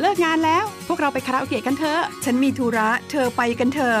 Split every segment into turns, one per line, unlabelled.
เลิกงานแล้ว พวกเราไปคาราโอเกะกันเถอะ
ฉันมีธุระ เธอไปกันเถอะ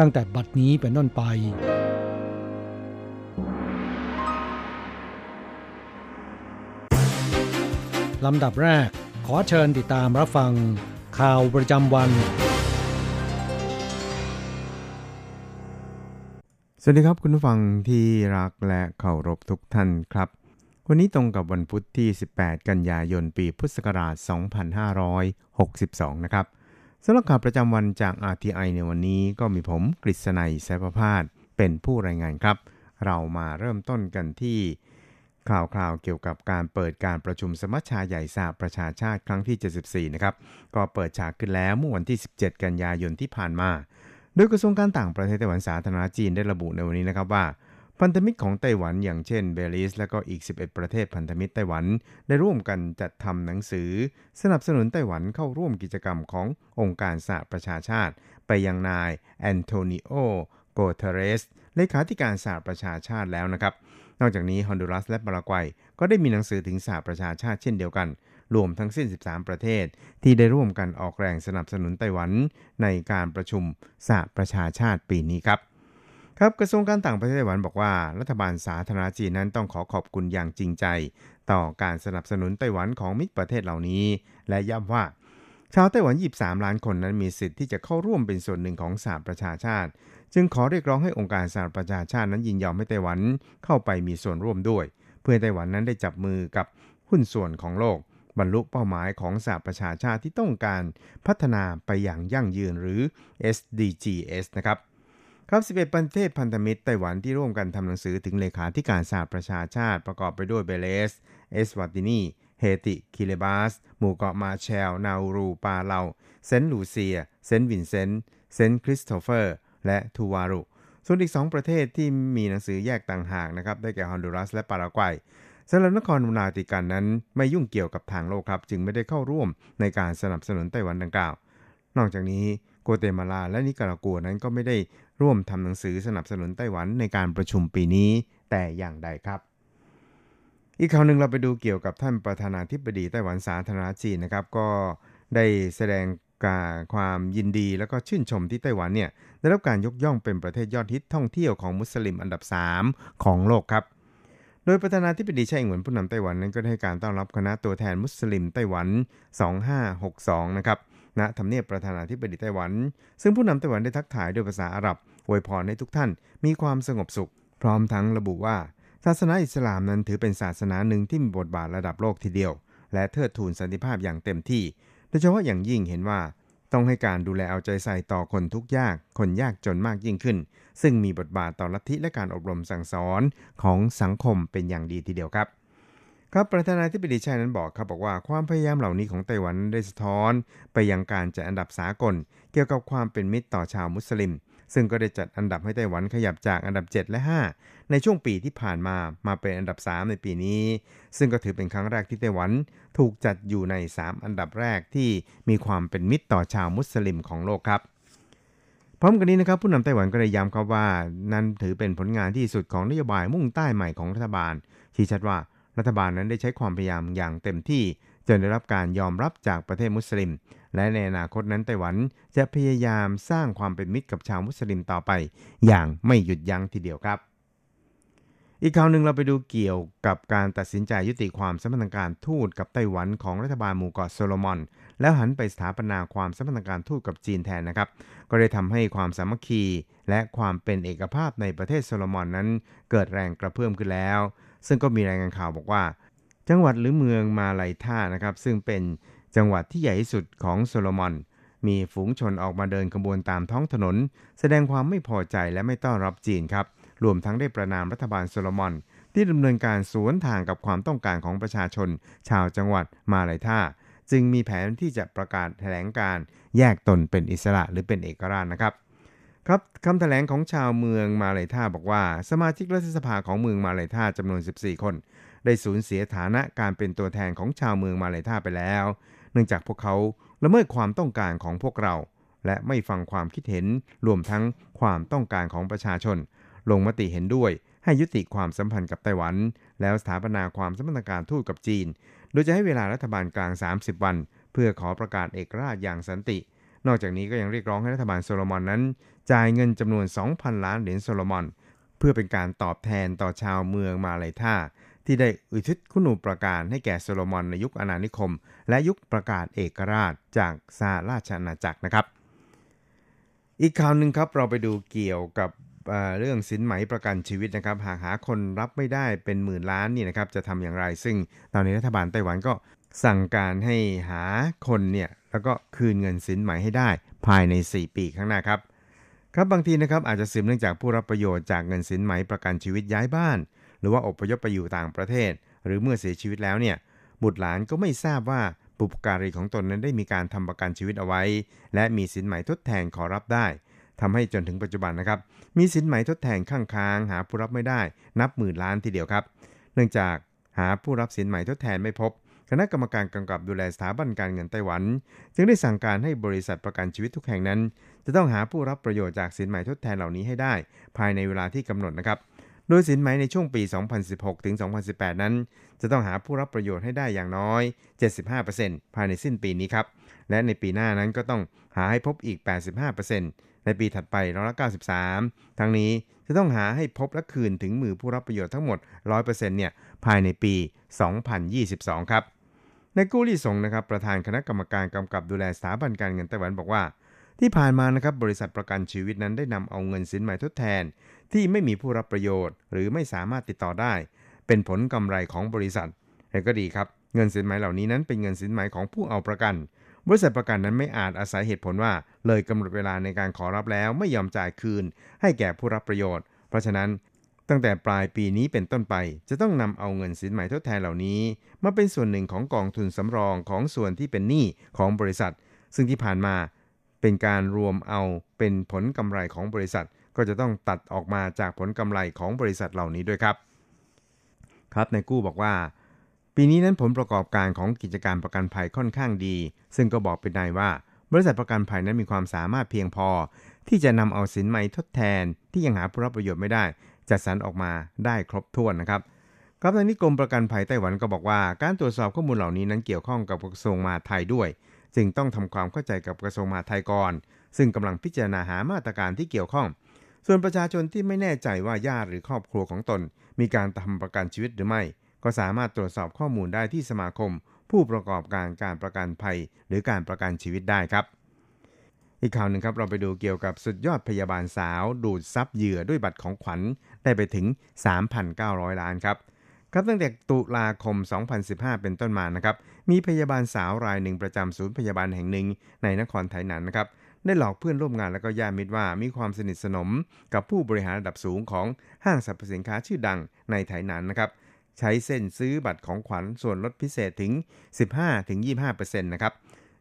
ตั้งแต่บัดนี้เป็นต้นไป ลำดับแรก ขอเชิญติดตามรับฟัง ข่าวประจำวัน
สวัสดีครับคุณผู้ฟังที่รักและเคารพทุกท่านครับ วันนี้ตรงกับวันพุธที่ 18 กันยายนปีพุทธศักราช 2562 นะครับ สำหรับข่าวประจำวันจาก RTI ในวันนี้ก็มีผมกฤษณัยแสประพาสเป็นผู้รายงานครับ เรามาเริ่มต้นกันที่ข่าวคราวเกี่ยวกับการเปิดการประชุมสมัชชาใหญ่สหประชาชาติครั้งที่ 74 นะครับ ก็เปิดฉากขึ้นแล้วเมื่อวันที่ 17 กันยายนที่ผ่านมา โดยกระทรวงการต่างประเทศไต้หวันสาธารณจีนได้ระบุในวันนี้นะครับว่า พันธมิตรของไต้หวันอย่างเช่นเบลีซและก็อีก 11 ประเทศพันธมิตรไต้หวันได้ร่วมกันจัดทำหนังสือ สนับสนุนไต้หวันเข้าร่วมกิจกรรมขององค์การสหประชาชาติ ไปยังนายแอนโทนิโอกูเตอร์เรสเลขาธิการสหประชาชาติแล้วนะครับ นอกจากนี้ฮอนดูรัสและปารากวัย ก็ได้มีหนังสือถึงสหประชาชาติเช่นเดียวกัน รวมทั้งสิ้น 13 ประเทศ ที่ได้ร่วมกันออกแรงสนับสนุนไต้หวันในการประชุมสหประชาชาติปีนี้ครับ ครับกระทรวงการต่างประเทศไต้หวันบอกว่า รัฐบาลสาธารณจีนนั้นต้องขอขอบคุณอย่างจริงใจ ต่อการสนับสนุนไต้หวันของมิตรประเทศเหล่านี้ และย้ำว่า ชาวไต้หวัน 23 ล้านคนนั้นมีสิทธิ์ที่จะเข้าร่วมเป็นส่วนหนึ่งของสหประชาชาติ จึงขอเรียกร้องให้องค์การสหประชาชาตินั้นยินยอมให้ไต้หวันเข้าไปมีส่วนร่วมด้วย เพื่อไต้หวันนั้นได้จับมือกับหุ้นส่วนของโลก บรรลุเป้าหมายของสหประชาชาติที่ต้องการพัฒนาไปอย่างยั่งยืนหรือ SDGs นะครับ ครับ 11 ประเทศพันธมิตรไต้หวันที่ร่วมกันทำหนังสือถึงเลขาธิการสหประชาชาติประกอบไปด้วยเบลีซ เอสวาตินี เฮติ คิริบาส หมู่เกาะมาร์แชลล์ นาอูรู ปาเลา เซนต์ลูเซีย เซนต์วินเซนต์ เซนต์คริสโตเฟอร์ และตูวาลู ส่วนอีก 2 ประเทศที่มีหนังสือแยกต่างหากนะครับ ได้แก่ฮอนดูรัสและปารากวัยสำหรับนครนาติกันนั้นไม่ยุ่งเกี่ยวกับทางโลกครับ จึงไม่ได้เข้าร่วมในการสนับสนุนไต้หวันดังกล่าว นอกจากนี้โกเตมาลาและนิการากัวนั้นก็ไม่ได้ ร่วมทำหนังสือสนับสนุนไต้หวันในการประชุมปีนี้แต่อย่างใดครับ อีกข่าวหนึ่งเราไปดูเกี่ยวกับท่านประธานาธิบดีไต้หวันสาธารณจีนนะครับ ก็ได้แสดงการความยินดีและก็ชื่นชมที่ไต้หวันเนี่ยได้รับการยกย่องเป็นประเทศยอดฮิตท่องเที่ยวของมุสลิมอันดับ 3 ของโลกครับ โดยประธานาธิบดีไช่เหวินผู้นำไต้หวันนั้นก็ได้ให้การต้อนรับคณะตัวแทนมุสลิมไต้หวัน 2562 นะครับณทำเนียบประธานาธิบดีไต้หวัน ซึ่งผู้นำไต้หวันได้ทักทายด้วยภาษาอาหรับ อวยพรให้ทุกท่านมีความสงบสุข พร้อมทั้งระบุว่า ศาสนาอิสลามนั้นถือเป็นศาสนาหนึ่งที่มีบทบาทระดับโลกทีเดียว และเทิดทูนสันติภาพอย่างเต็มที่ โดยเฉพาะอย่างยิ่งเห็นว่า ต้องให้การดูแลเอาใจใส่ต่อคนทุกยาก คนยากจนมากยิ่งขึ้น ซึ่งมีบทบาทต่อลัทธิและการอบรมสั่งสอนของสังคมเป็นอย่างดีทีเดียวครับครับประธานาธิบดีชัยนั้นบอกครับบอกว่าความพยายามเหล่านี้ของไต้หวันได้สะท้อน ไปยังการจัดอันดับสากล เกี่ยวกับความเป็นมิตรต่อชาวมุสลิม ซึ่งก็ได้จัดอันดับให้ไต้หวันขยับจากอันดับ 7 และ 5 ในช่วงปีที่ผ่านมามาเป็นอันดับ 3 ในปีนี้ ซึ่งก็ถือเป็นครั้งแรกที่ไต้หวันถูกจัดอยู่ใน 3 อันดับแรกที่มีความเป็นมิตรต่อชาวมุสลิมของโลกครับพร้อมกันนี้นะครับผู้นำไต้หวันก็ได้ย้ำครับว่า นั่นถือเป็นผลงานที่สุดของนโยบายมุ่งใต้ใหม่ของรัฐบาลชี้ชัดว่ารัฐบาลนั้นได้ใช้ความพยายามอย่างเต็มที่ จนได้รับการยอมรับจากประเทศมุสลิม และในอนาคตนั้นไต้หวันจะพยายามสร้างความเป็นมิตรกับชาวมุสลิมต่อไป อย่างไม่หยุดยั้งทีเดียวครับ อีกข่าวหนึ่งเราไปดูเกี่ยวกับการตัดสินใจยุติความสัมพันธ์การทูตกับไต้หวันของรัฐบาลหมู่เกาะโซโลมอน แล้วหันไปสถาปนาความสัมพันธ์การทูตกับจีนแทนนะครับ ก็ได้ทำให้ความสามัคคี และความเป็นเอกภาพในประเทศโซโลมอนนั้น เกิดแรงกระเพื่อมขึ้นแล้ว ซึ่งก็มีรายงานข่าวบอกว่า จังหวัดหรือเมืองมาไลตานะครับ ซึ่งเป็นจังหวัดที่ใหญ่ที่สุดของโซโลมอน มีฝูงชนออกมาเดินขบวนตามท้องถนน แสดงความไม่พอใจและไม่ต้อนรับจีนครับ รวมทั้งได้ประณามรัฐบาลโซโลมอน ที่ดำเนินการสวนทางกับความต้องการของประชาชน ชาวจังหวัดมาไลท่า จึงมีแผนที่จะประกาศแถลงการแยกตนเป็นอิสระหรือเป็นเอกราชนะครับครับคำแถลงของชาวเมืองมาเลท่าบอกว่า สมาชิกรัฐสภาของเมืองมาเลท่าจำนวน 14 คน ได้สูญเสียฐานะการเป็นตัวแทนของชาวเมืองมาเลท่าไปแล้ว เนื่องจากพวกเขาละเมิดความต้องการของพวกเรา และไม่ฟังความคิดเห็นรวมทั้งความต้องการของประชาชน ลงมติเห็นด้วยให้ยุติความสัมพันธ์กับไต้หวัน แล้วสถาปนาความสัมพันธ์การทูตกับจีน โดยจะให้เวลารัฐบาลกลาง 30 วัน เพื่อขอประกาศเอกราชอย่างสันติ นอกจากนี้ก็ยังเรียกร้องให้รัฐบาลโซโลมอนนั้น จ่ายเงินจำนวน 2,000 ล้านเหรียญโซโลมอน เพื่อเป็นการตอบแทนต่อชาวเมืองมาเลยท่า ที่ได้อุทิศคุณูปประการให้แก่โซโลมอนในยุคอาณานิคม และยุคประกาศเอกราชจากสหราชอาณาจักรนะครับ อีกข่าวหนึ่งครับเราไปดูเกี่ยวกับเรื่องสินไหมประกันชีวิตนะครับ หากหาคนรับไม่ได้เป็นหมื่นล้านนี่นะครับจะทำอย่างไร ซึ่งตอนนี้รัฐบาลไต้หวันก็สั่งการให้หาคนเนี่ยแล้วก็คืนเงินสินไหมให้ได้ภายใน 4 ปีข้างหน้าครับ ครับบางทีนะครับอาจจะสืบเนื่องจากผู้รับประโยชน์จากเงินสินไหมประกันชีวิตย้ายบ้าน หรือว่าอพยพไปอยู่ต่างประเทศ หรือเมื่อเสียชีวิตแล้วเนี่ยบุตรหลานก็ไม่ทราบว่าบุปการีของตนนั้นได้มีการทำประกันชีวิตเอาไว้ และมีสินไหมทดแทนขอรับได้ทำให้จนถึงปัจจุบันนะครับ มีสินไหมทดแทนข้างค้างหาผู้รับไม่ได้ นับหมื่นล้านทีเดียวครับ เนื่องจากหาผู้รับสินไหมทดแทนไม่พบ คณะกรรมการกำกับดูแลสถาบันการเงินไต้หวัน จึงได้สั่งการให้บริษัทประกันชีวิตทุกแห่งนั้น จะต้องหาผู้รับประโยชน์จากสินไหมทดแทนเหล่านี้ให้ได้ ภายในเวลาที่กำหนดนะครับ โดยสินไหมในช่วงปี 2016 ถึง 2018 นั้น จะต้องหาผู้รับประโยชน์ให้ได้อย่างน้อย 75%ภายในสิ้นปีนี้ครับ และในปีหน้านั้นก็ต้องหาให้พบอีก 85%ในปีถัดไปร้อยละ93 ทั้งนี้จะต้องหาให้พบและคืนถึงมือผู้รับประโยชน์ทั้งหมด 100%เนี่ยภายในปี 2022 ครับในกู้ลี่สงนะครับประธานคณะกรรมการกำกับดูแลสถาบันการเงินไต้หวันบอกว่า ที่ผ่านมานะครับบริษัทประกันชีวิตนั้นได้นำเอาเงินสินใหม่ทดแทน ที่ไม่มีผู้รับประโยชน์ หรือไม่สามารถติดต่อได้ เป็นผลกำไรของบริษัทแต่ก็ดีครับ เงินสินไหมเหล่านี้นั้นเป็นเงินสินไหมของผู้เอาประกัน บริษัทประกันนั้นไม่อาจอาศัยเหตุผลว่า เลยกำหนดเวลาในการขอรับแล้วไม่ยอมจ่ายคืน ให้แก่ผู้รับประโยชน์ เพราะฉะนั้นตั้งแต่ปลายปีนี้เป็นต้นไป จะต้องนำเอาเงินสินไหมทดแทนเหล่านี้ มาเป็นส่วนหนึ่งของกองทุนสำรองของส่วนที่เป็นหนี้ของบริษัท ซึ่งที่ผ่านมาเป็นการรวมเอาเป็นผลกำไรของบริษัท ก็จะต้องตัดออกมาจากผลกำไรของบริษัทเหล่านี้ด้วยครับ ครับนายกู้บอกว่า ปีนี้นั้นผลประกอบการของกิจการประกันภัยค่อนข้างดี ซึ่งก็บอกเป็นนายว่า บริษัทประกันภัยนั้นมีความสามารถเพียงพอ ที่จะนำเอาสินไหมทดแทน ที่ยังหาผู้รับประโยชน์ไม่ได้ จัดสรรออกมาได้ครบถ้วนนะครับครับทางนี้กรมประกันภัยไต้หวันก็บอกว่า การตรวจสอบข้อมูลเหล่านี้นั้นเกี่ยวข้องกับกระทรวงมหาดไทยด้วย จึงต้องทำความเข้าใจกับกระทรวงมหาดไทยก่อน ซึ่งกำลังพิจารณาหามาตรการที่เกี่ยวข้อง ส่วนประชาชนที่ไม่แน่ใจว่าญาติหรือครอบครัวของตน มีการทำประกันชีวิตหรือไม่ ก็สามารถตรวจสอบข้อมูลได้ที่สมาคม ผู้ประกอบการการประกันภัย หรือการประกันชีวิตได้ครับ อีกข่าวหนึ่งครับเราไปดูเกี่ยวกับสุดยอดพยาบาลสาว ดูดซับเหยื่อด้วยบัตรของขวัญได้ไปถึง 3,900 ล้านครับครับตั้งแต่ตุลาคม 2015 เป็นต้นมานะครับ มีพยาบาลสาวรายหนึ่งประจำศูนย์พยาบาลแห่งหนึ่งในนครไทยนันนะครับ ได้หลอกเพื่อนร่วมงานและก็ญาติมิตรว่ามีความสนิทสนมกับผู้บริหารระดับสูงของห้างสรรพสินค้าชื่อดังในไทยนันนะครับใช้เส้นซื้อบัตรของขวัญส่วนลดพิเศษถึง 15-25%นะครับ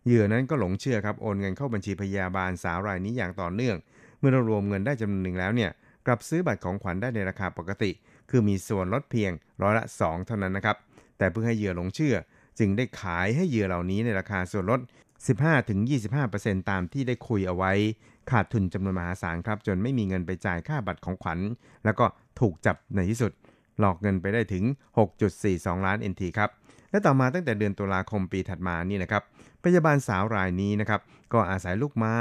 เหยื่อนั้นก็หลงเชื่อครับโอนเงินเข้าบัญชีพยาบาลสาวรายนี้อย่างต่อเนื่อง เมื่อรรวมเงินได้จำนวนหนึ่งแล้วเนี่ยกลับซื้อบัตรของขวัญได้ในราคาปกติ คือมีส่วนลดเพียงร้อยละ 2 เท่านั้นนะครับแต่เพื่อให้เหยื่อหลงเชื่อ จึงได้ขายให้เหยื่อเหล่านี้ในราคาส่วนลด 15-25%ตามที่ได้คุยเอาไว้ ขาดทุนจำนวนมหาศาลครับ จนไม่มีเงินไปจ่ายค่าบัตรของขวัญ แล้วก็ถูกจับในที่สุด หลอกเงินไปได้ถึง 6.42 ล้าน NT ครับ และต่อมาตั้งแต่เดือนตุลาคมปีถัดมานี่นะครับ พยาบาลสาวรายนี้นะครับ ก็อาศัยลูกไม้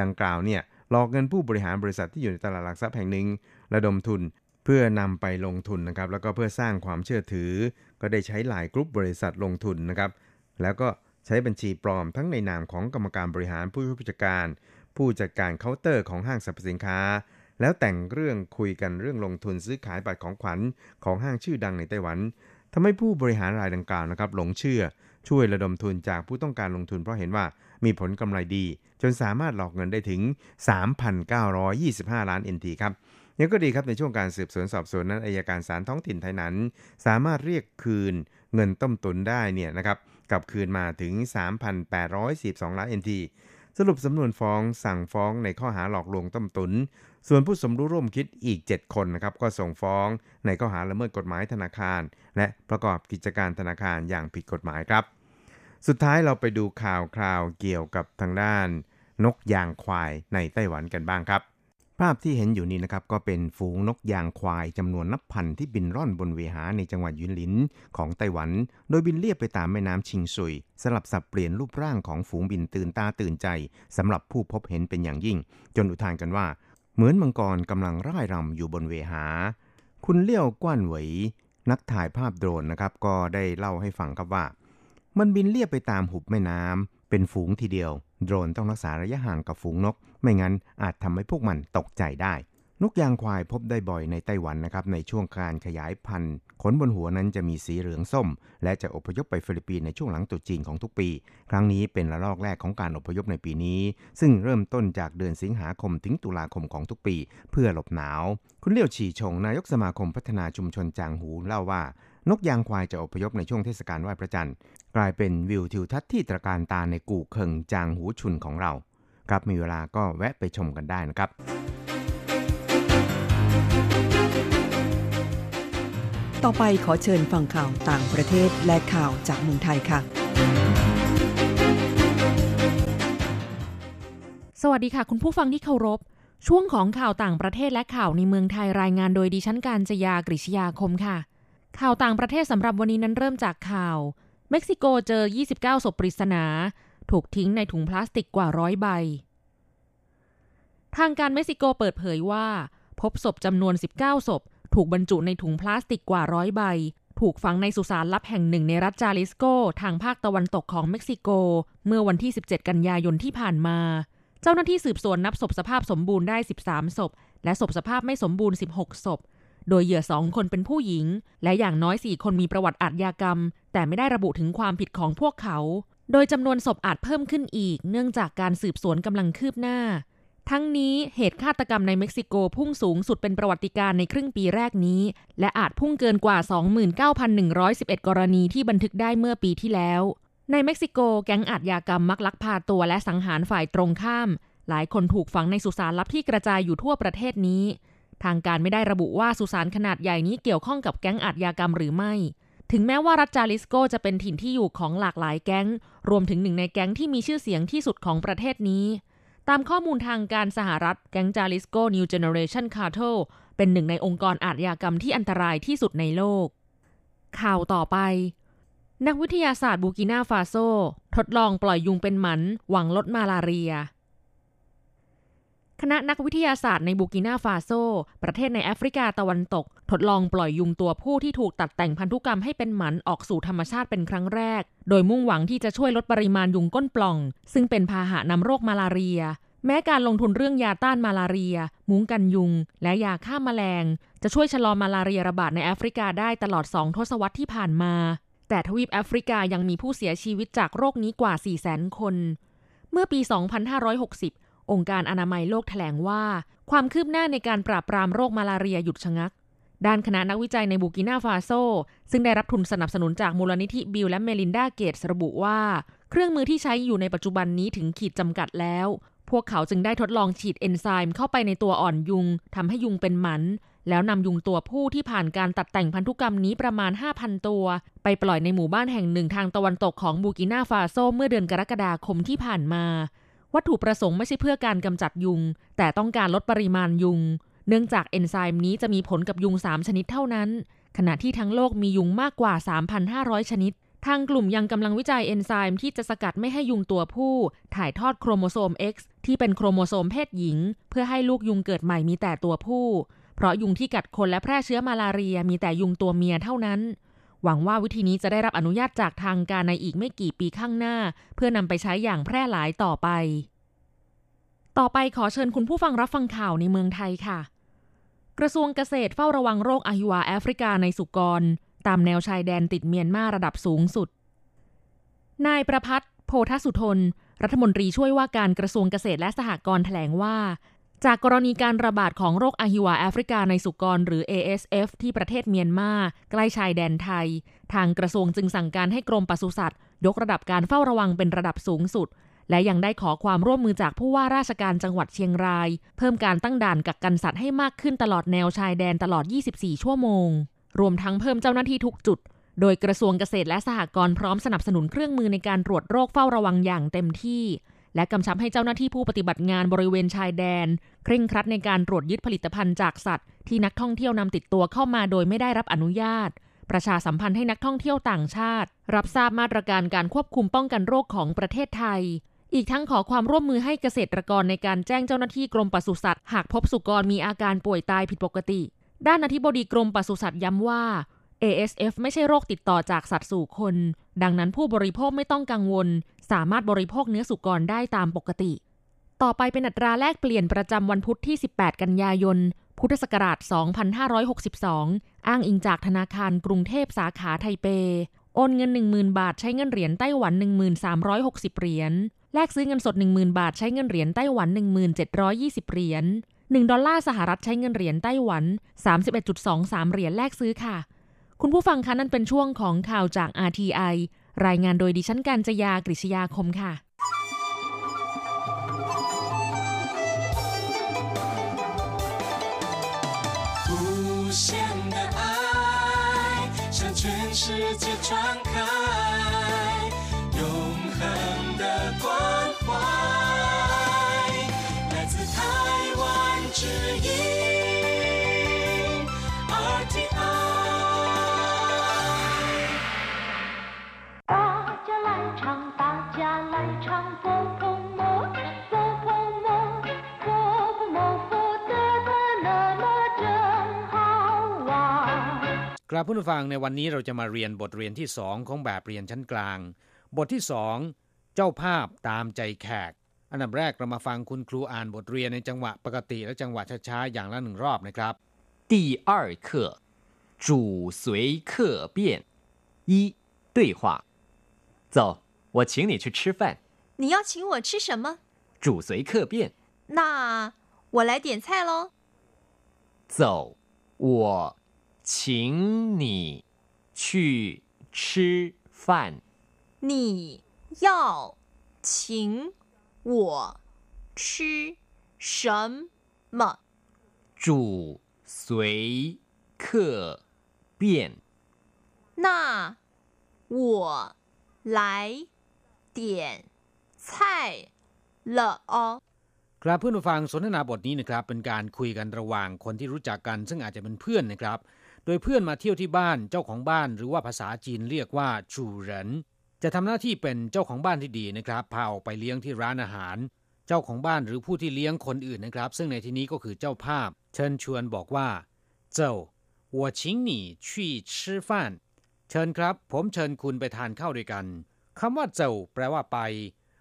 ดังกล่าวเนี่ย หลอกเงินผู้บริหารบริษัทที่อยู่ในตลาดหลักทรัพย์แห่งหนึ่ง ระดมทุนเพื่อนำไปลงทุนนะครับ แล้วก็เพื่อสร้างความเชื่อถือ ก็ได้ใช้ไลน์กรุ๊ปบริษัทลงทุนนะครับ แล้วก็ ใช้บัญชีปลอมทั้งในนามของกรรมการบริหารผู้ช่วยผู้จัดการ ผู้จัดการเคาน์เตอร์ของห้างสรรพสินค้า แล้วแต่งเรื่องคุยกันเรื่องลงทุนซื้อขายบัตรของขวัญของห้างชื่อดังในไต้หวันทำให้ผู้บริหารรายดังกล่าวนะครับหลงเชื่อช่วยระดมทุนจากผู้ต้องการลงทุนเพราะเห็นว่ามีผลกำไรดี จนสามารถหลอกเงินได้ถึง 3,925 ล้าน NT ครับยังก็ดีครับในช่วงการสืบสวนสอบสวนนั้นอายการศาลท้องถิ่นไทยนั้น สามารถเรียกคืนเงินต้มตุนได้เนี่ยนะครับ กลับคืนมาถึง 3,842 ล้าน NT สรุปสำนวนฟ้องสั่งฟ้องในข้อหาหลอกลวงต้มตุน ส่วนผู้สมรู้ร่วมคิดอีก 7 คนนะครับก็ส่งฟ้องในข้อหาละเมิดกฎหมายธนาคาร และประกอบกิจการธนาคารอย่างผิดกฎหมายครับ สุดท้ายเราไปดูข่าวคราวเกี่ยวกับทางด้าน นกยางควายในไต้หวันกันบ้างครับ ภาพที่เห็นอยู่นี้นะครับก็เป็นฝูงนกยางควายจำนวนนับพันที่บินร่อนบนเวหาในจังหวัดยุนหลินของไต้หวัน โดยบินเลียบไปตามแม่น้ำชิงซุย สลับสับเปลี่ยนรูปร่างของฝูงบินตื่นตาตื่นใจสำหรับผู้พบเห็นเป็นอย่างยิ่ง จนอุทานกันว่า เหมือนมังกรกำลังร่ายรำอยู่บนเวหา คุณเลี้ยวกว้านเหวยนักถ่ายภาพโดรนนะครับก็ได้เล่าให้ฟังครับว่า มันบินเลียบไปตามหุบแม่น้ำ เป็นฝูงทีเดียว โดรนต้องรักษาระยะห่างกับฝูงนก ไม่งั้นอาจทำให้พวกมันตกใจได้ นกยางควายพบได้บ่อยในไต้หวันนะครับ ในช่วงการขยายพันธุ์ ขนบนหัวนั้นจะมีสีเหลืองส้ม และจะอพยพไปฟิลิปปินส์ในช่วงหลังตุจีนของทุกปี ครั้งนี้เป็นระลอกแรกของการอพยพในปีนี้ ซึ่งเริ่มต้นจากเดือนสิงหาคมถึงตุลาคมของทุกปี เพื่อหลบหนาว คุณเลี้ยวฉีชงนายกสมาคมพัฒนาชุมชนจางหูเล่าว่านกยางควายจะอพยพในช่วงเทศกาลไหว้พระจันทร์ กลายเป็นวิวทิวทัศน์ที่ตระการตาในกู่เคิงจางหูชุนของเรา ครับมีเวลาก็แวะไปชมกันได้นะครับ
ต่อไปขอเชิญฟังข่าวต่างประเทศและข่าวจากเมืองไทยค่ะ
สวัสดีค่ะ คุณผู้ฟังที่เคารพ ช่วงของข่าวต่างประเทศและข่าวในเมืองไทยรายงานโดยดิฉันการจยากริชยาคมค่ะ ข่าวต่างประเทศสำหรับวันนี้นั้นเริ่มจากข่าว เม็กซิโกเจอ 29 ศพปริศนา ถูกทิ้งในถุงพลาสติกกว่าร้อยใบ ทางการเม็กซิโกเปิดเผยว่า พบศพจำนวน 19 ศพ ถูกบรรจุในถุงพลาสติกกว่าร้อยใบ ถูกฝังในสุสานลับแห่งหนึ่งในรัฐจาริสโก ทางภาคตะวันตกของเม็กซิโก เมื่อวันที่ 17 กันยายนที่ผ่านมา เจ้าหน้าที่สืบสวนนับศพสภาพสมบูรณ์ได้ 13 ศพ และศพสภาพไม่สมบูรณ์ 16 ศพ โดยเหยื่อสองคนเป็นผู้หญิง และอย่างน้อย4คนมีประวัติอาชญากรรม แต่ไม่ได้ระบุถึงความผิดของพวกเขา โดยจำนวนศพอาจเพิ่มขึ้นอีก เนื่องจากการสืบสวนกำลังคืบหน้า ทั้งนี้เหตุฆาตกรรมในเม็กซิโกพุ่งสูงสุดเป็นประวัติการในครึ่งปีแรกนี้ และอาจพุ่งเกินกว่า 29,111 กรณีที่บันทึกได้เมื่อปีที่แล้ว ในเม็กซิโกแก๊งอาชญากรรมมักลักพาตัวและสังหารฝ่ายตรงข้าม หลายคนถูกฝังในสุสานลับที่กระจายอยู่ทั่วประเทศนี้ ทางการไม่ได้ระบุว่าสุสานขนาดใหญ่นี้เกี่ยวข้องกับแก๊งอาชญากรรมหรือไม่ ถึงแม้ว่ารัฐจาริสโกจะเป็นถิ่นที่อยู่ของหลากหลายแก๊ง รวมถึงหนึ่งในแก๊งที่มีชื่อเสียงที่สุดของประเทศนี้ ตามข้อมูลทางการสหรัฐแก๊งจาริสโก New Generation Cartel เป็นหนึ่งในองค์กรอาชญากรรมที่อันตรายที่สุดในโลก ข่าวต่อไป นักวิทยาศาสตร์บูร์กินาฟาโซ ทดลองปล่อยยุงเป็นหมันหวังลดมาลาเรีย คณะนักวิทยาศาสตร์ในบูร์กินาฟาโซ ประเทศในแอฟริกาตะวันตก ทดลองปล่อยยุงตัวผู้ที่ถูกตัดแต่งพันธุกรรมให้เป็นหมันออกสู่ธรรมชาติเป็นครั้งแรก โดยมุ่งหวังที่จะช่วยลดปริมาณยุงก้นปล่อง ซึ่งเป็นพาหะนำโรคมาลาเรีย แม้การลงทุนเรื่องยาต้านมาลาเรีย มุ้งกันยุง และยาฆ่าแมลง จะช่วยชะลอมาลาเรียระบาดในแอฟริกาได้ตลอดสองทศวรรษที่ผ่านมา แต่ทวีปแอฟริกายังมีผู้เสียชีวิตจากโรคนี้กว่า400,000 คน เมื่อปี 2560 องค์การอนามัยโลกแถลงว่า ความคืบหน้าในการปราบปรามโรคมาลาเรียหยุดชะงัก ด้านคณะนักวิจัยในบูร์กินาฟาโซ ซึ่งได้รับทุนสนับสนุนจากมูลนิธิบิลและเมลินดาเกตส์ระบุว่า เครื่องมือที่ใช้อยู่ในปัจจุบันนี้ถึงขีดจำกัดแล้ว พวกเขาจึงได้ทดลองฉีดเอนไซม์เข้าไปในตัวอ่อนยุงทำให้ยุงเป็นหมัน แล้วนำยุงตัวผู้ที่ผ่านการตัดแต่งพันธุกรรมนี้ประมาณ 5,000 ตัว ไปปล่อยในหมู่บ้านแห่งหนึ่งทางตะวันตกของบูกินาฟาโซเมื่อเดือนกรกฎาคมที่ผ่านมา วัตถุประสงค์ไม่ใช่เพื่อการกำจัดยุง แต่ต้องการลดปริมาณยุง เนื่องจากเอนไซม์นี้จะมีผลกับยุง 3 ชนิดเท่านั้น ขณะที่ทั้งโลกมียุงมากกว่า 3,500 ชนิด ทางกลุ่มยังกำลังวิจัยเอนไซม์ที่จะสกัดไม่ให้ยุงตัวผู้ ถ่ายทอดโครโมโซม X ที่เป็นโครโมโซมเพศหญิง เพื่อให้ลูกยุงเกิดใหม่มีแต่ตัวผู้ เพราะยุงที่กัดคนและแพร่เชื้อมาลาเรียมีแต่ยุงตัวเมียเท่านั้น หวังว่าวิธีนี้จะได้รับอนุญาตจากทางการในอีกไม่กี่ปีข้างหน้า เพื่อนำไปใช้อย่างแพร่หลายต่อไป ต่อไปขอเชิญคุณผู้ฟังรับฟังข่าวในเมืองไทยค่ะ กระทรวงเกษตรเฝ้าระวังโรคอหิวาแอฟริกาในสุกร ตามแนวชายแดนติดเมียนมาระดับสูงสุด นายประพัฒน์โพธสุทน รัฐมนตรีช่วยว่าการกระทรวงเกษตรและสหกรณ์แถลงว่า จากกรณีการระบาดของโรคอหิวาแอฟริกาในสุกรหรือ ASF ที่ประเทศเมียนมาใกล้ชายแดนไทย ทางกระทรวงจึงสั่งการให้กรมปศุสัตว์ ยกระดับการเฝ้าระวังเป็นระดับสูงสุด และยังได้ขอความร่วมมือจากผู้ว่าราชการจังหวัดเชียงราย เพิ่มการตั้งด่านกักกันสัตว์ให้มากขึ้นตลอดแนวชายแดนตลอด 24 ชั่วโมง รวมทั้งเพิ่มเจ้าหน้าที่ทุกจุด โดยกระทรวงเกษตรและสหกรณ์พร้อมสนับสนุนเครื่องมือในการตรวจโรคเฝ้าระวังอย่างเต็มที่ และกำชับให้เจ้าหน้าที่ผู้ปฏิบัติงานบริเวณชายแดน เคร่งครัดในการตรวจยึดผลิตภัณฑ์จากสัตว์ ที่นักท่องเที่ยวนำติดตัวเข้ามาโดยไม่ได้รับอนุญาต ประชาสัมพันธ์ให้นักท่องเที่ยวต่างชาติ รับทราบมาตรการการควบคุมป้องกันโรคของประเทศไทย อีกทั้งขอความร่วมมือให้เกษตรกรในการแจ้งเจ้าหน้าที่กรมปศุสัตว์ หากพบสุกรมีอาการป่วยตายผิดปกติ ด้านอธิบดีกรมปศุสัตว์ย้ำว่า ASF ไม่ใช่โรคติดต่อจากสัตว์สู่คน ดังนั้นผู้บริโภคไม่ต้องกังวล สามารถบริโภคเนื้อสุกรได้ตามปกติ ต่อไปเป็นอัตราแลกเปลี่ยนประจำวันพุธที่ 18 กันยายน พุทธศักราช 2562 อ้างอิงจากธนาคารกรุงเทพสาขาไทเป โอนเงิน 10,000 บาทใช้เงินเหรียญไต้หวัน 1360 เหรียญ แลกซื้อเงินสด 10,000 บาทใช้เงินเหรียญไต้หวัน 1720 เหรียญ1ดอลลาร์สหรัฐใช้เงินเหรียญไต้หวัน 31.23 เหรียญแลกซื้อค่ะ คุณผู้ฟังคะนั่นเป็นช่วงของข่าวจาก RTI รายงานโดยดิฉันการจยากริชยาคมค่ะ
กราบผู้ฟังในวันนี้เราจะมาเรียนบทเรียนที่สองของแบบเรียนชั้นกลาง บทที่สองเจ้าภาพตามใจแขก อันดับแรกเรามาฟังคุณครูอ่านบทเรียนในจังหวะปกติและจังหวะช้าๆอย่างละหนึ่งรอบนะครับ
第二课，主随客便。一对话，走，我请你去吃饭。
你要请我吃什么？
主随客便，
那我来点菜喽。
走，我 请你去吃饭。
你要请我吃什么？
主随客便，
那我来点菜了哦。
ครับเพื่อนผู้ฟังสนทนาบทนี้นะครับเป็นการคุยกันระหว่างคนที่รู้จักกัน ซึ่งอาจจะเป็นเพื่อนนะครับ โดยเพื่อนมาเที่ยวที่บ้านเจ้าของบ้าน หรือว่าภาษาจีนเรียกว่าจูเหรินจะทำหน้าที่เป็นเจ้าของบ้านที่ดีนะครับพาออกไปเลี้ยงที่ร้านอาหาร เจ้าของบ้านหรือผู้ที่เลี้ยงคนอื่นนะครับ ซึ่งในที่นี้ก็คือเจ้าภาพ เชิญชวนบอกว่าเจ้า我请你去吃饭เชิญครับ ผมเชิญคุณไปทานข้าวด้วยกันคำว่าเจ้าแปลว่าไป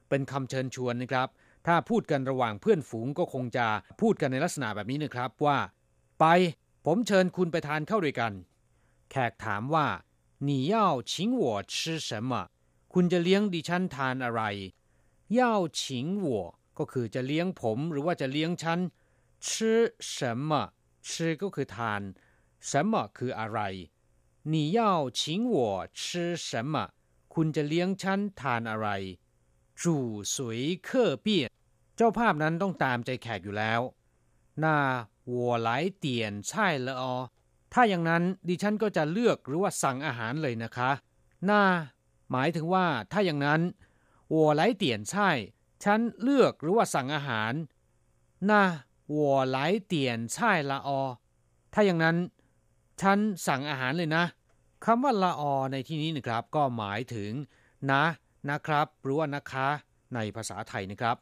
เป็นคำเชิญชวนนะครับ ถ้าพูดกันระหว่างเพื่อนฝูงก็คงจะพูดกันในลักษณะแบบนี้นะครับว่า ไป ผมเชิญคุณไปทานข้าวด้วยกัน แขกถามว่า你要请我吃什么คุณจะเลี้ยงดิฉันทานอะไร要请我ก็คือจะเลี้ยงผมหรือว่าจะเลี้ยงฉัน吃什么吃ก็คือทาน什么คืออะไร你要请我吃什么คุณจะเลี้ยงฉันทานอะไร主随客便เจ้าภาพนั้นต้องตามใจแขกอยู่แล้ว หน้าวัวหลเตียนใช่ละออถ้าอย่างนั้นดิฉันก็จะเลือกหรือว่าสั่งอาหารเลยนะคะหน้าหมายถึงว่าถ้าอย่างนั้นวัวไหลเตียนใช่ ฉันเลือกหรือว่าสั่งอาหารหน้าวัวไหลเตียนใช่ละออถ้าอย่างนั้น ฉันสั่งอาหารเลยนะคำว่าละออในที่นี้นะครับ ก็หมายถึง นะ นะครับ หรือว่านะคะ ในภาษาไทยนะครับ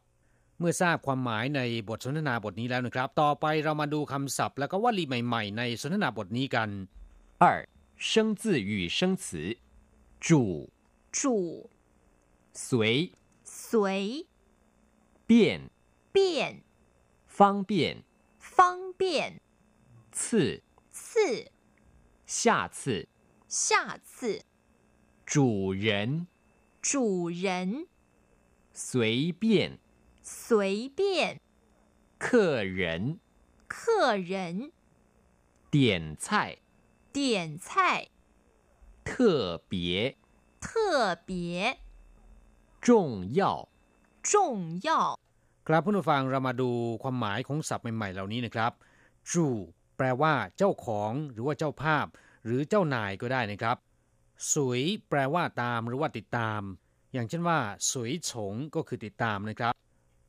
เมื่อทราบความหมายในบทสนทนาบทนี้แล้วนะครับ ต่อไปเรามาดูคำศัพท์ และก็วลีใหม่ๆ ในสนทนาบทนี้กัน
二生字与生词，主
主
随
随
便
便
方便
方便
次
次
下次
下次
主人
主人
随便
随便
客人
客人
点菜
点菜
特别
特别
重要
重要
ครับผู้ฟังเรามาดูความหมายของศัพท์ใหม่ๆ เหล่านี้นะครับจูแปลว่าเจ้าของหรือว่าเจ้าภาพ หรือเจ้านายก็ได้นะครับสวยแปลว่าตามหรือว่าติดตาม อย่างเช่นว่าสวยฉงก็คือติดตามนะครับ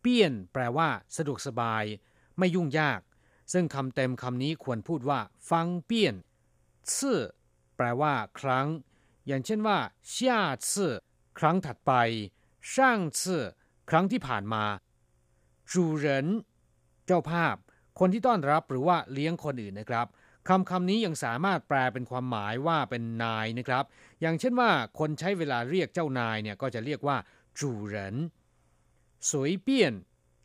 เปี้ยน แปลว่า สะดวกสบาย ไม่ยุ่งยาก ซึ่งคำเต็มคำนี้ควรพูดว่า ฟังเปี้ยนซื่อแปลว่า ครั้ง อย่างเช่นว่าช่าซื่อครั้งถัดไปช่างซื่อครั้งที่ผ่านมาจูเรนเจ้าภาพ คนที่ต้อนรับหรือว่าเลี้ยงคนอื่นนะครับคำคำนี้ยังสามารถแปลเป็นความหมายว่าเป็นนายนะครับ อย่างเช่นว่าคนใช้เวลาเรียกเจ้านายเนี่ยก็จะเรียกว่าจูเรน สวยเปี้ยน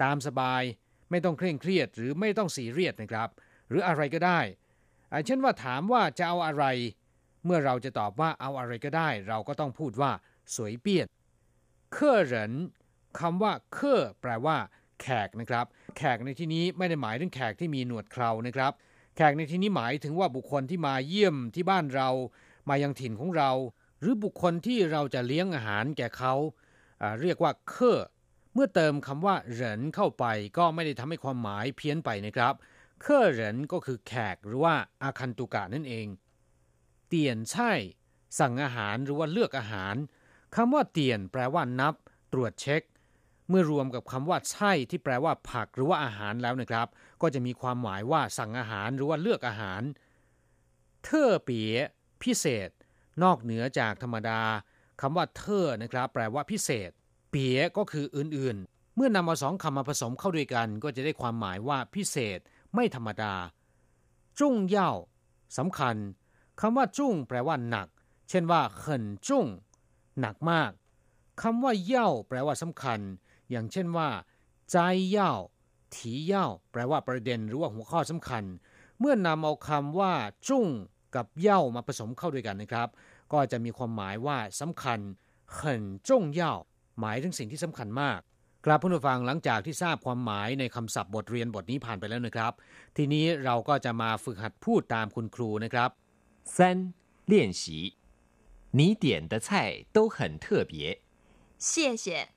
ตามสบาย ไม่ต้องเคร่งเครียดหรือไม่ต้องซีเรียสนะครับ หรืออะไรก็ได้เช่นว่าถามว่าจะเอาอะไร เมื่อเราจะตอบว่าเอาอะไรก็ได้ เราก็ต้องพูดว่าสวยเปี้ยนเคอเหรินคำว่าเคอแปลว่า แขกนะครับ แขกในที่นี้ไม่ได้หมายถึงแขกที่มีหนวดเครานะครับ แขกในที่นี้หมายถึงว่าบุคคลที่มาเยี่ยมที่บ้านเรา มายังถิ่นของเรา หรือบุคคลที่เราจะเลี้ยงอาหารแก่เขาอ่าเรียกว่าเคอ เมื่อเติมคำว่าเหรินเข้าไปก็ไม่ได้ทำให้ความหมายเพี้ยนไปนะครับเคอเหรินก็คือแขกหรือว่าอาคันตุกะนั่นเอง เตียนใช่ สั่งอาหารหรือว่าเลือกอาหารคำว่าเตียนแปลว่านับ ตรวจเช็ค เมื่อรวมกับคำว่าใช่ที่แปลว่าผักหรือว่าอาหารแล้วนะครับ ก็จะมีความหมายว่าสั่งอาหารหรือว่าเลือกอาหาร เทอเปียพิเศษ นอกเหนือจากธรรมดาคำว่าเทอนะครับ แปลว่าพิเศษ ปียก็คืออื่นๆ เมื่อนำเอาสองคำมาผสมเข้าด้วยกันก็จะได้ความหมายว่าพิเศษไม่ธรรมดา จุ้งเย่าสำคัญคำว่าจุ้งแปลว่าหนัก เช่นว่าเขินจุ้งหนักมากคำว่าเย่าแปลว่าสำคัญ อย่างเช่นว่าใจเย่าถีเย่าแปลว่าประเด็นหรือว่าหัวข้อสำคัญ เมื่อนำเอาคำว่า จุ้งกับเย่ามาผสมเข้าด้วยกันนะครับ ก็จะมีความหมายว่าสำคัญเขินจุ้งเย่า หมายถึงสิ่งที่สำคัญมากกราบผู้ฟังหลังจากที่ทราบความหมายในคำศัพท์บทเรียนบทนี้ผ่านไปแล้วนะครับ ทีนี้เราก็จะมาฝึกหัดพูดตามคุณครูนะครับ
三练习，你点的菜都很特别，
谢谢，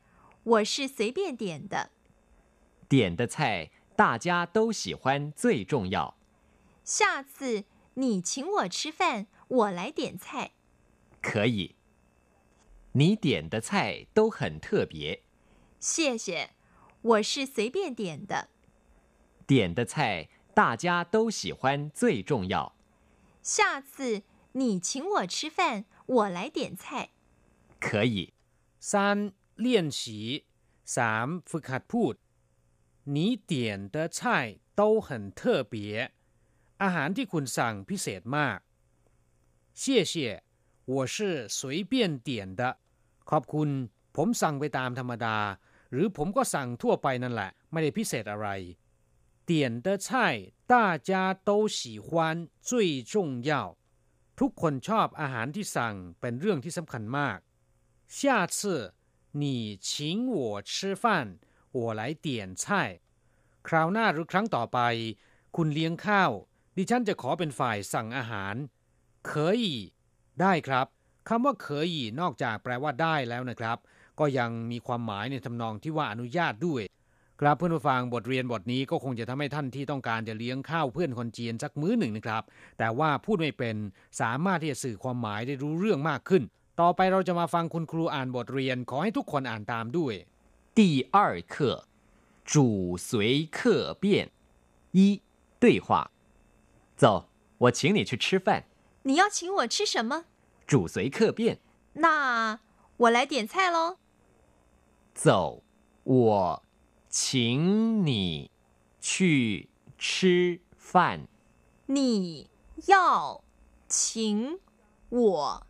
我是随便点的。
点的菜大家都喜欢最重要。
下次你请我吃饭，我来点菜。
可以， 你点的菜都很特别，
谢谢，我是随便点的。
点的菜大家都喜欢最重要。
下次你请我吃饭，我来点菜。
可以，
三练习สามฝึกหัดพูด你点的菜都很特别อาหารที่คุณสั่งพิเศษมาก谢谢我是随便点的 ขอบคุณ ผมสั่งไปตามธรรมดา หรือผมก็สั่งทั่วไปนั่นแหละ ไม่ได้พิเศษอะไร点的菜大家都喜欢最重要ทุกคนชอบอาหารที่สั่งเป็นเรื่องที่สำคัญมาก下次你请我吃饭我来点菜คราวหน้าหรือครั้งต่อไป คุณเลี้ยงข้าว ดิฉันจะขอเป็นฝ่ายสั่งอาหาร可以ได้ครับ คำว่าเคยนอกจากแปลว่าได้แล้วนะครับ ก็ยังมีความหมายในทำนองที่ว่าอนุญาตด้วย ครับเพื่อนผู้ฟังบทเรียนบทนี้ก็คงจะทำให้ท่านที่ต้องการจะเลี้ยงข้าวเพื่อนคนจีนสักมื้อหนึ่งนะครับ แต่ว่าพูดไม่เป็นสามารถที่จะสื่อความหมายได้รู้เรื่องมากขึ้น ต่อไปเราจะมาฟังคุณครูอ่านบทเรียน ขอให้ทุกคนอ่านตามด้วย
第二课主随客便一对话，走，我请你去吃饭。
你要请我吃什么？
主随客便，
那我来点菜喽。
走，我请你去吃饭。
你要请我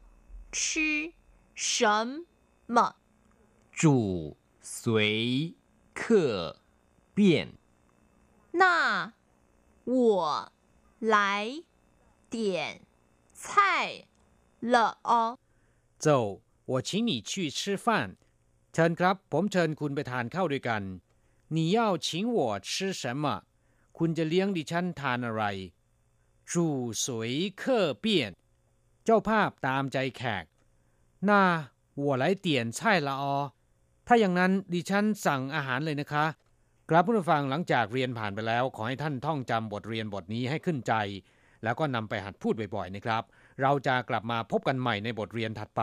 吃什么？
主随客便，
那我来点菜了哦。
走我请你去吃饭เชิญครับ ผมเชิญคุณไปทานข้าวด้วยกัน你要请我吃什么คุณจะเลี้ยงดิฉันทานอะไร主随客便เจ้าภาพตามใจแขก那我来点菜了哦ถ้าอย่างนั้นดิฉันสั่งอาหารเลยนะคะ กลับผู้ฟังหลังจากเรียนผ่านไปแล้ว ขอให้ท่านท่องจำบทเรียนบทนี้ให้ขึ้นใจ แล้วก็นำไปหัดพูดบ่อยๆนะครับ เราจะกลับมาพบกันใหม่ในบทเรียนถัดไป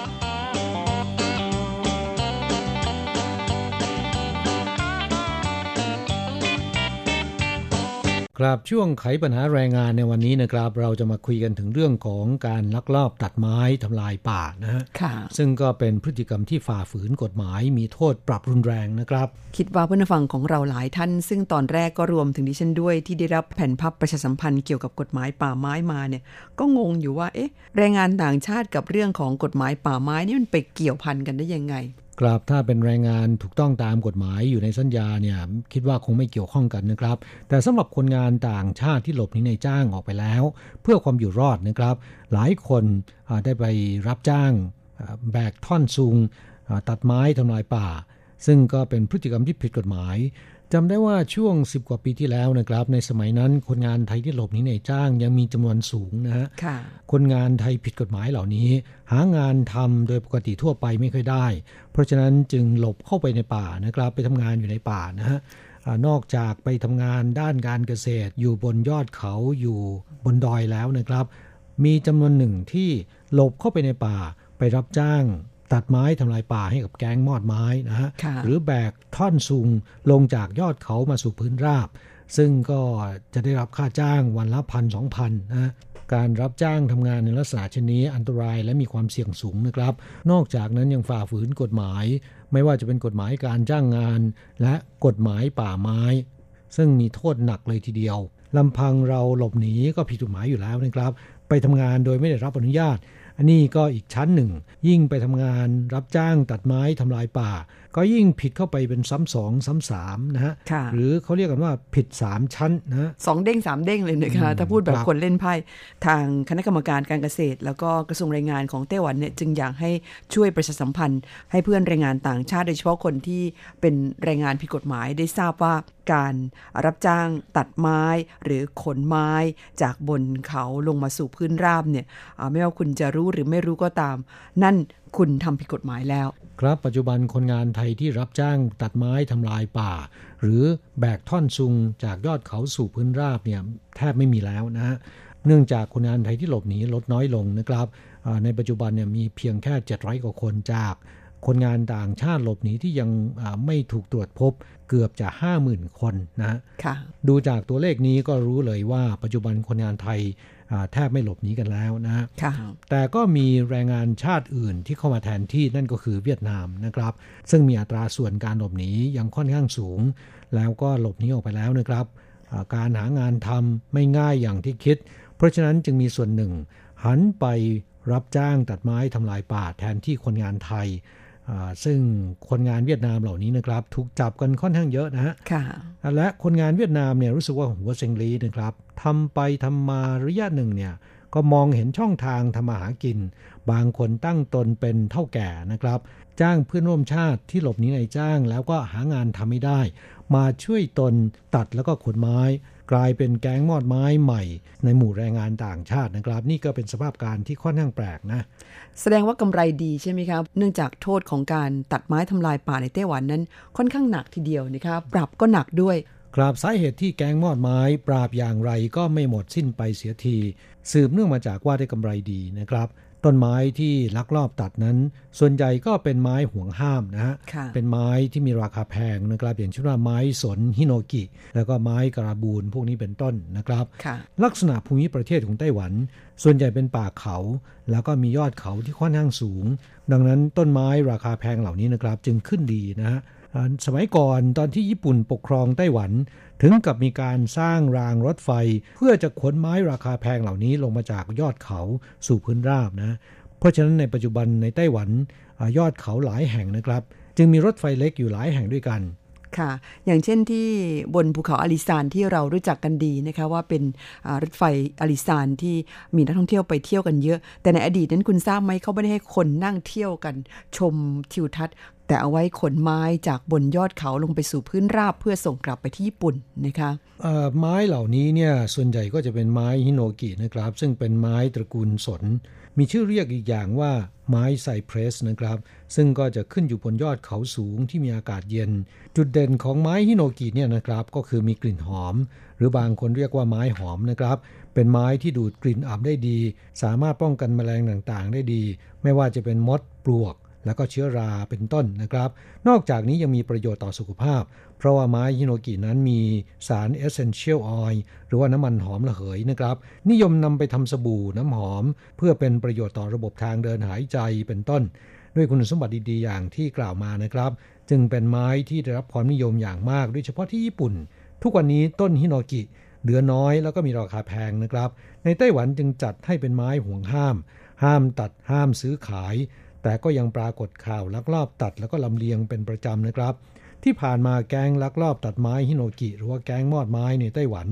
ครับช่วงไขปัญหาแรงงานในวันนี้นะครับ เราจะมาคุยกันถึงเรื่องของการลักลอบตัดไม้ทำลายป่านะฮะ
ค่ะ
ซึ่งก็เป็นพฤติกรรมที่ฝ่าฝืนกฎหมาย มีโทษปรับรุนแรงนะครับ
คิดว่าเพื่อนฟังของเราหลายท่าน ซึ่งตอนแรกก็รวมถึงดิฉันด้วยที่ได้รับแผ่นพับประชาสัมพันธ์เกี่ยวกับกฎหมายป่าไม้มาเนี่ยก็งงอยู่ว่าเอ๊ะแรงงานต่างชาติกับเรื่องของกฎหมายป่าไม้นี่มันไปเกี่ยวพันกันได้ยังไง
ครับถ้าเป็นแรงงานถูกต้องตามกฎหมายอยู่ในสัญญาเนี่ยคิดว่าคงไม่เกี่ยวข้องกันนะครับ แต่สำหรับคนงานต่างชาติที่หลบหนีในจ้างออกไปแล้ว เพื่อความอยู่รอดนะครับ หลายคนได้ไปรับจ้างแบกท่อนซุงตัดไม้ทำลายป่า ซึ่งก็เป็นพฤติกรรมที่ผิดกฎหมาย จำได้ว่าช่วง 10 กว่าปีที่แล้วนะครับ ในสมัยนั้นคนงานไทยที่หลบหนีในจ้างยังมีจำนวนสูงนะฮะ
ค่ะ
คนงานไทยผิดกฎหมายเหล่านี้ หางานทำโดยปกติทั่วไปไม่ค่อยได้ เพราะฉะนั้นจึงหลบเข้าไปในป่านะครับ ไปทำงานอยู่ในป่านะฮะอ่านอกจากไปทำงานด้านการเกษตร อยู่บนยอดเขาอยู่บนดอยแล้วนะครับ มีจำนวนหนึ่งที่หลบเข้าไปในป่าไปรับจ้าง ตัดไม้ทำลายป่าให้กับแก๊งมอดไม้นะฮะ
ค่ะ
หรือแบกท่อนซุงลงจากยอดเขามาสู่พื้นราบ ซึ่งก็จะได้รับค่าจ้างวันละพันสองพันนะฮะการรับจ้างทำงานในลักษณะเช่นนี้อันตรายและมีความเสี่ยงสูงนะครับ นอกจากนั้นยังฝ่าฝืนกฎหมาย ไม่ว่าจะเป็นกฎหมายการจ้างงาน และกฎหมายป่าไม้ ซึ่งมีโทษหนักเลยทีเดียวลำพังเราหลบหนีก็ผิดกฎหมายอยู่แล้วนะครับ ไปทำงานโดยไม่ได้รับอนุญาต อันนี้ก็อีกชั้นหนึ่ง ยิ่งไปทำงานรับจ้างตัดไม้ทำลายป่า ก็ยิ่งผิดเข้าไปเป็นซ้ำสองซ้ำสามนะฮะ
ค่ะ
หรือเขาเรียกกันว่าผิดสามชั้นนะฮะ
สองเด้งสามเด้งเลยนะคะ
อืม
ถ้าพูดแบบ
ครับ
คนเล่นไพ่ทางคณะกรรมการการเกษตร แล้วก็กระทรวงแรงงานของไต้หวันเนี่ยจึงอยากให้ช่วยประชาสัมพันธ์ ให้เพื่อนแรงงานต่างชาติโดยเฉพาะคนที่เป็นแรงงานผิดกฎหมายได้ทราบว่าการรับจ้างตัดไม้หรือขนไม้จากบนเขาลงมาสู่พื้นราบเนี่ยอ่าไม่ว่าคุณจะรู้หรือไม่รู้ก็ตาม นั่น คุณทำผิดกฎหมายแล้ว
ครับปัจจุบันคนงานไทยที่รับจ้างตัดไม้ทำลายป่า หรือแบกท่อนซุงจากยอดเขาสู่พื้นราบเนี่ยแทบไม่มีแล้วนะฮะเนื่องจากคนงานไทยที่หลบหนีลดน้อยลงนะครับอ่าในปัจจุบันเนี่ยมีเพียงแค่700กว่าคนจากคนงานต่างชาติหลบหนีที่ยังอ่าไม่ถูกตรวจพบเกือบจะ 50,000 คนนะฮะ
ค่ะ
ดูจากตัวเลขนี้ก็รู้เลยว่าปัจจุบันคนงานไทยอ่า แทบไม่หลบหนีกันแล้วนะฮะ
ค่ะ
แต่ก็มีแรงงานชาติอื่นที่เข้ามาแทนที่นั่นก็คือเวียดนามนะครับ ซึ่งมีอัตราส่วนการหลบหนียังค่อนข้างสูง แล้วก็หลบหนีออกไปแล้วนะครับอ่าการหางานทำไม่ง่ายอย่างที่คิด เพราะฉะนั้นจึงมีส่วนหนึ่ง หันไปรับจ้างตัดไม้ทำลายป่าแทนที่คนงานไทยอ่า ซึ่งคนงานเวียดนามเหล่านี้นะครับ ถูกจับกันค่อนข้างเยอะนะฮะ
ค่ะ
และคนงานเวียดนามเนี่ยรู้สึกว่าหัวเซ็งลีนะครับทำไปทำมาระยะหนึ่งเนี่ยก็มองเห็นช่องทางทำมาหากิน บางคนตั้งตนเป็นเท่าแก่นะครับ จ้างเพื่อนร่วมชาติที่หลบหนีในจ้างแล้วก็หางานทำไม่ได้ มาช่วยตนตัดแล้วก็ขนไม้ กลายเป็นแก๊งมอดไม้ใหม่ ในหมู่แรงงานต่างชาตินะครับ นี่ก็เป็นสภาพการที่ค่อนข้างแปลกนะ
แสดงว่ากำไรดีใช่ไหมครับ เนื่องจากโทษของการตัดไม้ทำลายป่าในไต้หวันนั้น ค่อนข้างหนักทีเดียวนะครับปรับก็หนักด้วย
ครับสาเหตุที่แก๊งมอดไม้ ปราบอย่างไรก็ไม่หมดสิ้นไปเสียที สืบเนื่องมาจากว่าได้กำไรดีนะครับ ต้นไม้ที่ลักลอบตัดนั้น ส่วนใหญ่ก็เป็นไม้ห่วงห้ามนะฮะ
ค่ะ
เป็นไม้ที่มีราคาแพงนะครับอย่างเช่นว่าไม้สนฮิโนกิ แล้วก็ไม้กระบูนพวกนี้เป็นต้นนะครับ
ค่ะ
ลักษณะภูมิประเทศของไต้หวัน ส่วนใหญ่เป็นป่าเขา แล้วก็มียอดเขาที่ค่อนข้างสูง ดังนั้นต้นไม้ราคาแพงเหล่านี้นะครับจึงขึ้นดีนะฮะอ่าสมัยก่อนตอนที่ญี่ปุ่นปกครองไต้หวัน ถึงกับมีการสร้างรางรถไฟ เพื่อจะขนไม้ราคาแพงเหล่านี้ลงมาจากยอดเขาสู่พื้นราบนะ เพราะฉะนั้นในปัจจุบันในไต้หวันอยอดเขาหลายแห่งนะครับ จึงมีรถไฟเล็กอยู่หลายแห่งด้วยกัน
ค่ะ อย่างเช่นที่บนภูเขาอาลิซานที่เรารู้จักกันดีนะคะว่าเป็นรถไฟอาลิซานที่มีนักท่องเที่ยวไปเที่ยวกันเยอะ แต่ในอดีตนั้นคุณทราบไหมเขาไม่ได้ให้คนนั่งเที่ยวกัน ชมทิวทัศน์ แต่เอาไว้ขนไม้จากบนยอดเขาลงไปสู่พื้นราบเพื่อส่งกลับไปที่ญี่ปุ่นนะคะ
ไม้เหล่านี้เนี่ยส่วนใหญ่ก็จะเป็นไม้ฮิโนกินะครับ ซึ่งเป็นไม้ตระกูลสน มีชื่อเรียกอีกอย่างว่าไม้ไซเพรสนะครับ ซึ่งก็จะขึ้นอยู่บนยอดเขาสูงที่มีอากาศเย็น จุดเด่นของไม้ฮิโนกิเนี่ยนะครับก็คือมีกลิ่นหอม หรือบางคนเรียกว่าไม้หอมนะครับ เป็นไม้ที่ดูดกลิ่นอับได้ดี สามารถป้องกันแมลงต่างๆ ได้ดี ไม่ว่าจะเป็นมดปลวก แล้วก็เชื้อราเป็นต้นนะครับ นอกจากนี้ยังมีประโยชน์ต่อสุขภาพ เพราะว่าไม้ฮิโนกินั้นมีสาร essential oil หรือว่าน้ำมันหอมระเหยนะครับ นิยมนำไปทำสบู่น้ำหอม เพื่อเป็นประโยชน์ต่อระบบทางเดินหายใจเป็นต้น ด้วยคุณสมบัติดีๆอย่างที่กล่าวมานะครับ จึงเป็นไม้ที่ได้รับความนิยมอย่างมากโดยเฉพาะที่ญี่ปุ่น ทุกวันนี้ต้นฮิโนกิเหลือน้อยแล้วก็มีราคาแพงนะครับ ในไต้หวันจึงจัดให้เป็นไม้ห่วงห้าม ห้ามตัดห้ามซื้อขาย แต่ก็ยังปรากฏข่าวลักลอบตัดแล้วก็ลำเลียงเป็นประจำนะครับ ที่ผ่านมาแก๊งลักลอบตัดไม้ฮิโนกิ หรือว่าแก๊งมอดไม้ในไต้หวัน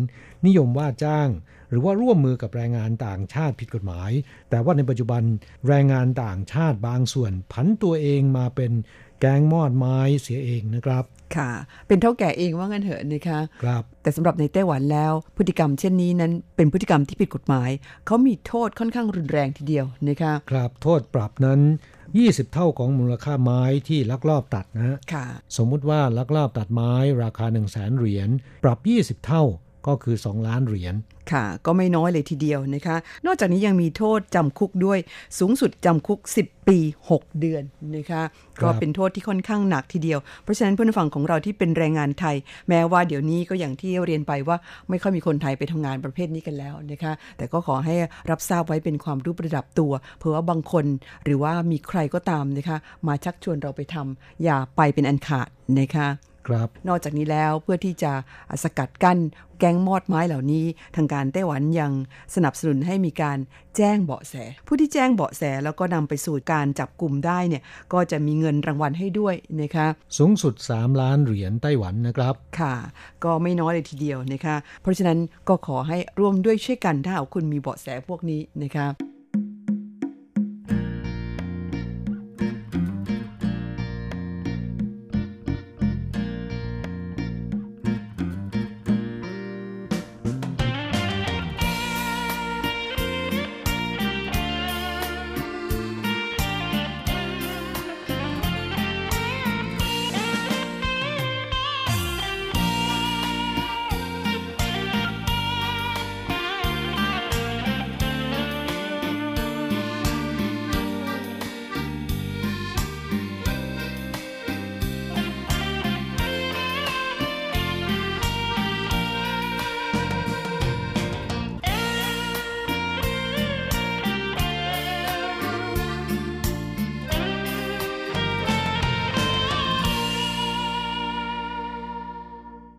นิยมว่าจ้าง หรือว่าร่วมมือกับแรงงานต่างชาติผิดกฎหมาย แต่ว่าในปัจจุบันแรงงานต่างชาติบางส่วน ผันตัวเองมาเป็นแก๊งมอดไม้เสียเองนะครับ
ค่ะ เป็นเท่าแก่เองว่างั้นเถอะนะคะ
ครับ
แต่สำหรับในไต้หวันแล้ว พฤติกรรมเช่นนี้นั้นเป็นพฤติกรรมที่ผิดกฎหมาย เขามีโทษค่อนข้างรุนแรงทีเดียวนะคะ
ครับ โทษปรับนั้น 20 เท่าของมูลค่าไม้ที่ลักลอบตัดนะฮะ
ค่ะ
สมมุติว่าลักลอบตัดไม้ราคา 1 0 0 0 0แสนเหรียญ ปรับ 20 เท่า ก็คือ 2 ล้านเหรียญ
ค่ะ ก็ไม่น้อยเลยทีเดียวนะคะ นอกจากนี้ยังมีโทษจำคุกด้วยสูงสุดจำคุก 10 ปี 6 เดือนนะคะ
ครับ
ก็เป็นโทษที่ค่อนข้างหนักทีเดียว เพราะฉะนั้นเพื่อนฝั่งของเราที่เป็นแรงงานไทย แม้ว่าเดี๋ยวนี้ก็อย่างที่เรียนไปว่าไม่ค่อยมีคนไทยไปทำงานประเภทนี้กันแล้วนะคะ แต่ก็ขอให้รับทราบไว้เป็นความรู้ประดับตัวเผื่อว่าบางคนหรือว่ามีใครก็ตามนะคะ มาชักชวนเราไปทำอย่าไปเป็นอันขาดนะคะ
ครับ
นอกจากนี้แล้วเพื่อที่จะสกัดกั้นแก๊งมอดไม้เหล่านี้ ทางการไต้หวันยังสนับสนุนให้มีการแจ้งเบาะแส ผู้ที่แจ้งเบาะแสแล้วก็นำไปสู่การจับกลุ่มได้เนี่ยก็จะมีเงินรางวัลให้ด้วยนะคะ
สูงสุด 3 ล้านเหรียญไต้หวันนะครับ
ค่ะ ก็ไม่น้อยเลยทีเดียวนะคะ เพราะฉะนั้นก็ขอให้ร่วมด้วยช่วยกันถ้าหากคุณมีเบาะแสพวกนี้นะคะ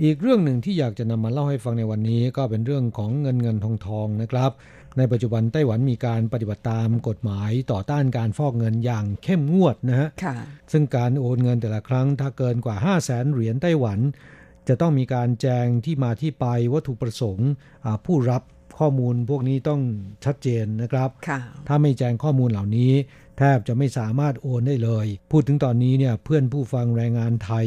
อีกเรื่องหนึ่งที่อยากจะนำมาเล่าให้ฟังในวันนี้ก็เป็นเรื่องของเงินเงินทองทองนะครับ ในปัจจุบันไต้หวันมีการปฏิบัติตามกฎหมายต่อต้านการฟอกเงินอย่างเข้มงวดนะฮะ
ค่ะ
ซึ่งการโอนเงินแต่ละครั้งถ้าเกินกว่า 5 0 0แสนเหรียญไต้หวัน จะต้องมีการแจงที่มาที่ไปวัตถุประสงค์อ่าผู้รับข้อมูลพวกนี้ต้องชัดเจนนะครับ
ค่ะ
ถ้าไม่แจ้งข้อมูลเหล่านี้ แทบจะไม่สามารถโอนได้เลย พูดถึงตอนนี้เนี่ยเพื่อนผู้ฟังแรงงานไทย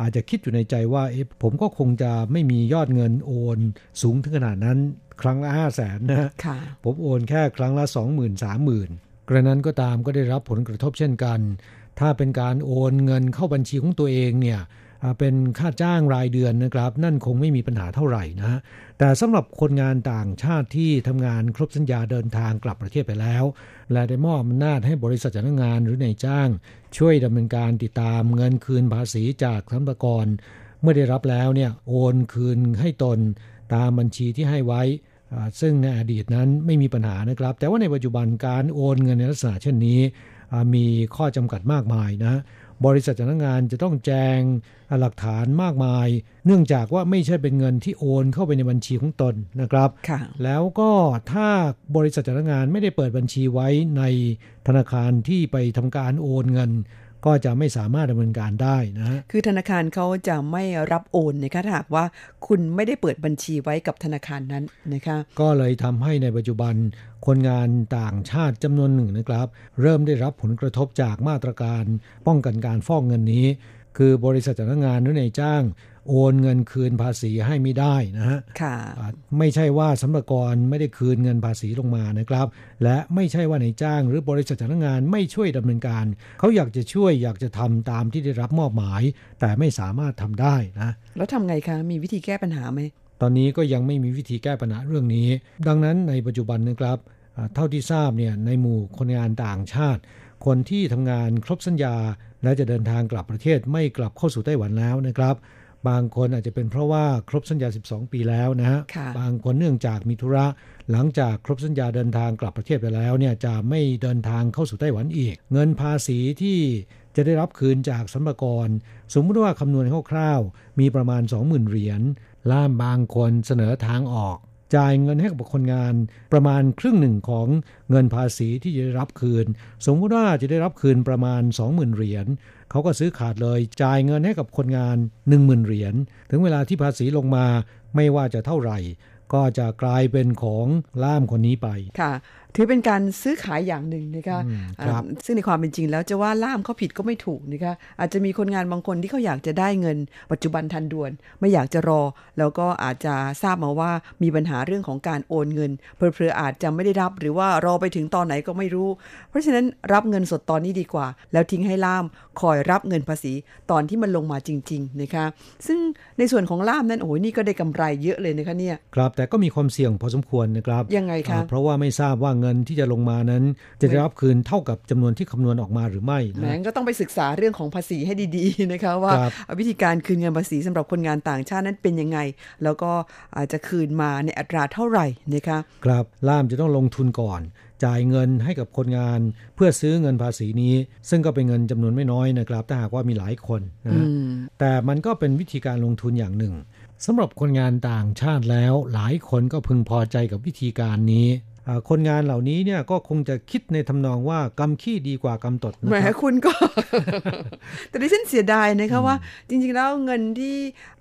อาจจะคิดอยู่ในใจว่าเอ๊ะผมก็คงจะไม่มียอดเงินโอนสูงถึงขนาดนั้นครั้งละ5 0 0แสนนะ
ค่ะ
ผมโอนแค่ครั้งละ20,000 30,000กระนั้นก็ตามก็ได้รับผลกระทบเช่นกัน ถ้าเป็นการโอนเงินเข้าบัญชีของตัวเองเนี่ยอ่าเป็นค่าจ้างรายเดือนนะครับ นั่นคงไม่มีปัญหาเท่าไหร่นะแต่สำหรับคนงานต่างชาติที่ทำงานครบสัญญาเดินทางกลับประเทศไปแล้ว และได้มอบอำนาจให้บริษัทจ้างงานหรือนายจ้าง ช่วยดำเนินการติดตามเงินคืนภาษีจากสรรพากร เมื่อได้รับแล้วเนี่ยโอนคืนให้ตนตามบัญชีที่ให้ไว้ ซึ่งในอดีตนั้นไม่มีปัญหานะครับ แต่ว่าในปัจจุบันการโอนเงินในลักษณะเช่นนี้มีข้อจำกัดมากมายนะ บริษัทจ้างงานจะต้องแจงหลักฐานมากมาย เนื่องจากว่าไม่ใช่เป็นเงินที่โอนเข้าไปในบัญชีของตนนะครับ
ค่ะ
แล้วก็ถ้าบริษัทจ้างงานไม่ได้เปิดบัญชีไว้ในธนาคารที่ไปทำการโอนเงิน ก็จะไม่สามารถดำเนินการได้นะฮะ
คือธนาคารเขาจะไม่รับโอนนะคะถ้าหากว่าคุณไม่ได้เปิดบัญชีไว้กับธนาคารนั้นนะคะ
ก็เลยทำให้ในปัจจุบันคนงานต่างชาติจำนวนหนึ่งนะครับ เริ่มได้รับผลกระทบจากมาตรการป้องกันการฟอกเงินนี้ คือบริษัทจ้างงานหรือในายจ้าง โอนเงินคืนภาษีให้ไม่ได้นะฮะ
ค่ะ
อ่าไม่ใช่ว่าสัมภากรไม่ได้คืนเงินภาษีลงมานะครับ และไม่ใช่ว่านายจ้างหรือบริษัทจ้างงานไม่ช่วยดำเนินการ เขาอยากจะช่วยอยากจะทำตามที่ได้รับมอบหมาย แต่ไม่สามารถทำได้นะ
แล้วทำไงคะมีวิธีแก้ปัญหาไหม
ตอนนี้ก็ยังไม่มีวิธีแก้ปัญหาเรื่องนี้ ดังนั้นในปัจจุบันนะครับอ่าเท่าที่ทราบเนี่ยในหมู่คนงานต่างชาติ คนที่ทำงานครบสัญญา และจะเดินทางกลับประเทศไม่กลับเข้าสู่ไต้หวันแล้วนะครับ บางคนอาจจะเป็นเพราะว่าครบสัญญา 12 ปีแล้วนะฮะ
ค่ะ
บางคนเนื่องจากมีธุระหลังจากครบสัญญาเดินทางกลับประเทศไปแล้วเนี่ยจะไม่เดินทางเข้าสู่ไต้หวันอีก เงินภาษีที่จะได้รับคืนจากสรรพากร สมมติว่าคำนวณคร่าวๆมีประมาณ 20,000 เหรียญล่ามบางคนเสนอทางออก จ่ายเงินให้กับคนงานประมาณครึ่งหนึ่งของเงินภาษีที่จะได้รับคืน สมมติว่าจะได้รับคืนประมาณ 20,000 เหรียญเขาก็ซื้อขาดเลยจ่ายเงินให้กับคนงาน 10,000 เหรียญถึงเวลาที่ภาษีลงมาไม่ว่าจะเท่าไหร่ ก็จะกลายเป็นของล่ามคนนี้ไป
ค่ะ ถือเป็นการซื้อขายอย่างหนึ่งนะคะ
อืมครับ
อ่าซึ่งในความเป็นจริงแล้วจะว่าล่ามเขาผิดก็ไม่ถูกนะคะอาจจะมีคนงานบางคนที่เขาอยากจะได้เงิน ปัจจุบันทันด่วน ไม่อยากจะรอ แล้วก็อาจจะทราบมาว่ามีปัญหาเรื่องของการโอนเงินเพลอๆอาจจะไม่ได้รับ หรือว่ารอไปถึงตอนไหนก็ไม่รู้ เพราะฉะนั้นรับเงินสดตอนนี้ดีกว่า แล้วทิ้งให้ล่ามคอยรับเงินภาษีตอนที่มันลงมาจริงๆนะคะซึ่งในส่วนของล่ามนั้นโอ้โหนี่ก็ได้กำไรเยอะเลยนะคะเนี่ย
ครับแต่ก็มีความเสี่ยงพอสมควรนะครับ
ยังไงคะ
อ่าเพราะว่าไม่ทราบว่าเงินที่จะลงมานั้น จะได้รับคืนเท่ากับจำนวนที่คำนวณออกมาหรือไม่
แหม
นะ
ก็ต้องไปศึกษาเรื่องของภาษีให้ดีๆนะคะว่า
ครับ
วิธีการคืนเงินภาษีสำหรับคนงานต่างชาตินั้นเป็นยังไง แล้วก็อาจจะคืนมาในอัตราเท่าไหร่นะคะ
ครับล่ามจะต้องลงทุนก่อนจ่ายเงินให้กับคนงานเพื่อซื้อเงินภาษีนี้ ซึ่งก็เป็นเงินจำนวนไม่น้อยนะครับถ้าหากว่ามีหลายคนนะ
อื
ฮะ
ม
แต่มันก็เป็นวิธีการลงทุนอย่างหนึ่งสำหรับคนงานต่างชาติแล้วหลายคนก็พึงพอใจกับวิธีการนี้อ่า คนงานเหล่านี้เนี่ยก็คงจะคิดในทำนองว่ากำขี้ดีกว่ากำตดนะ
แหม
ครับ
คุณก็ แต่ดิฉันเสียดายนะคะว่า จริงๆแล้วเงินที่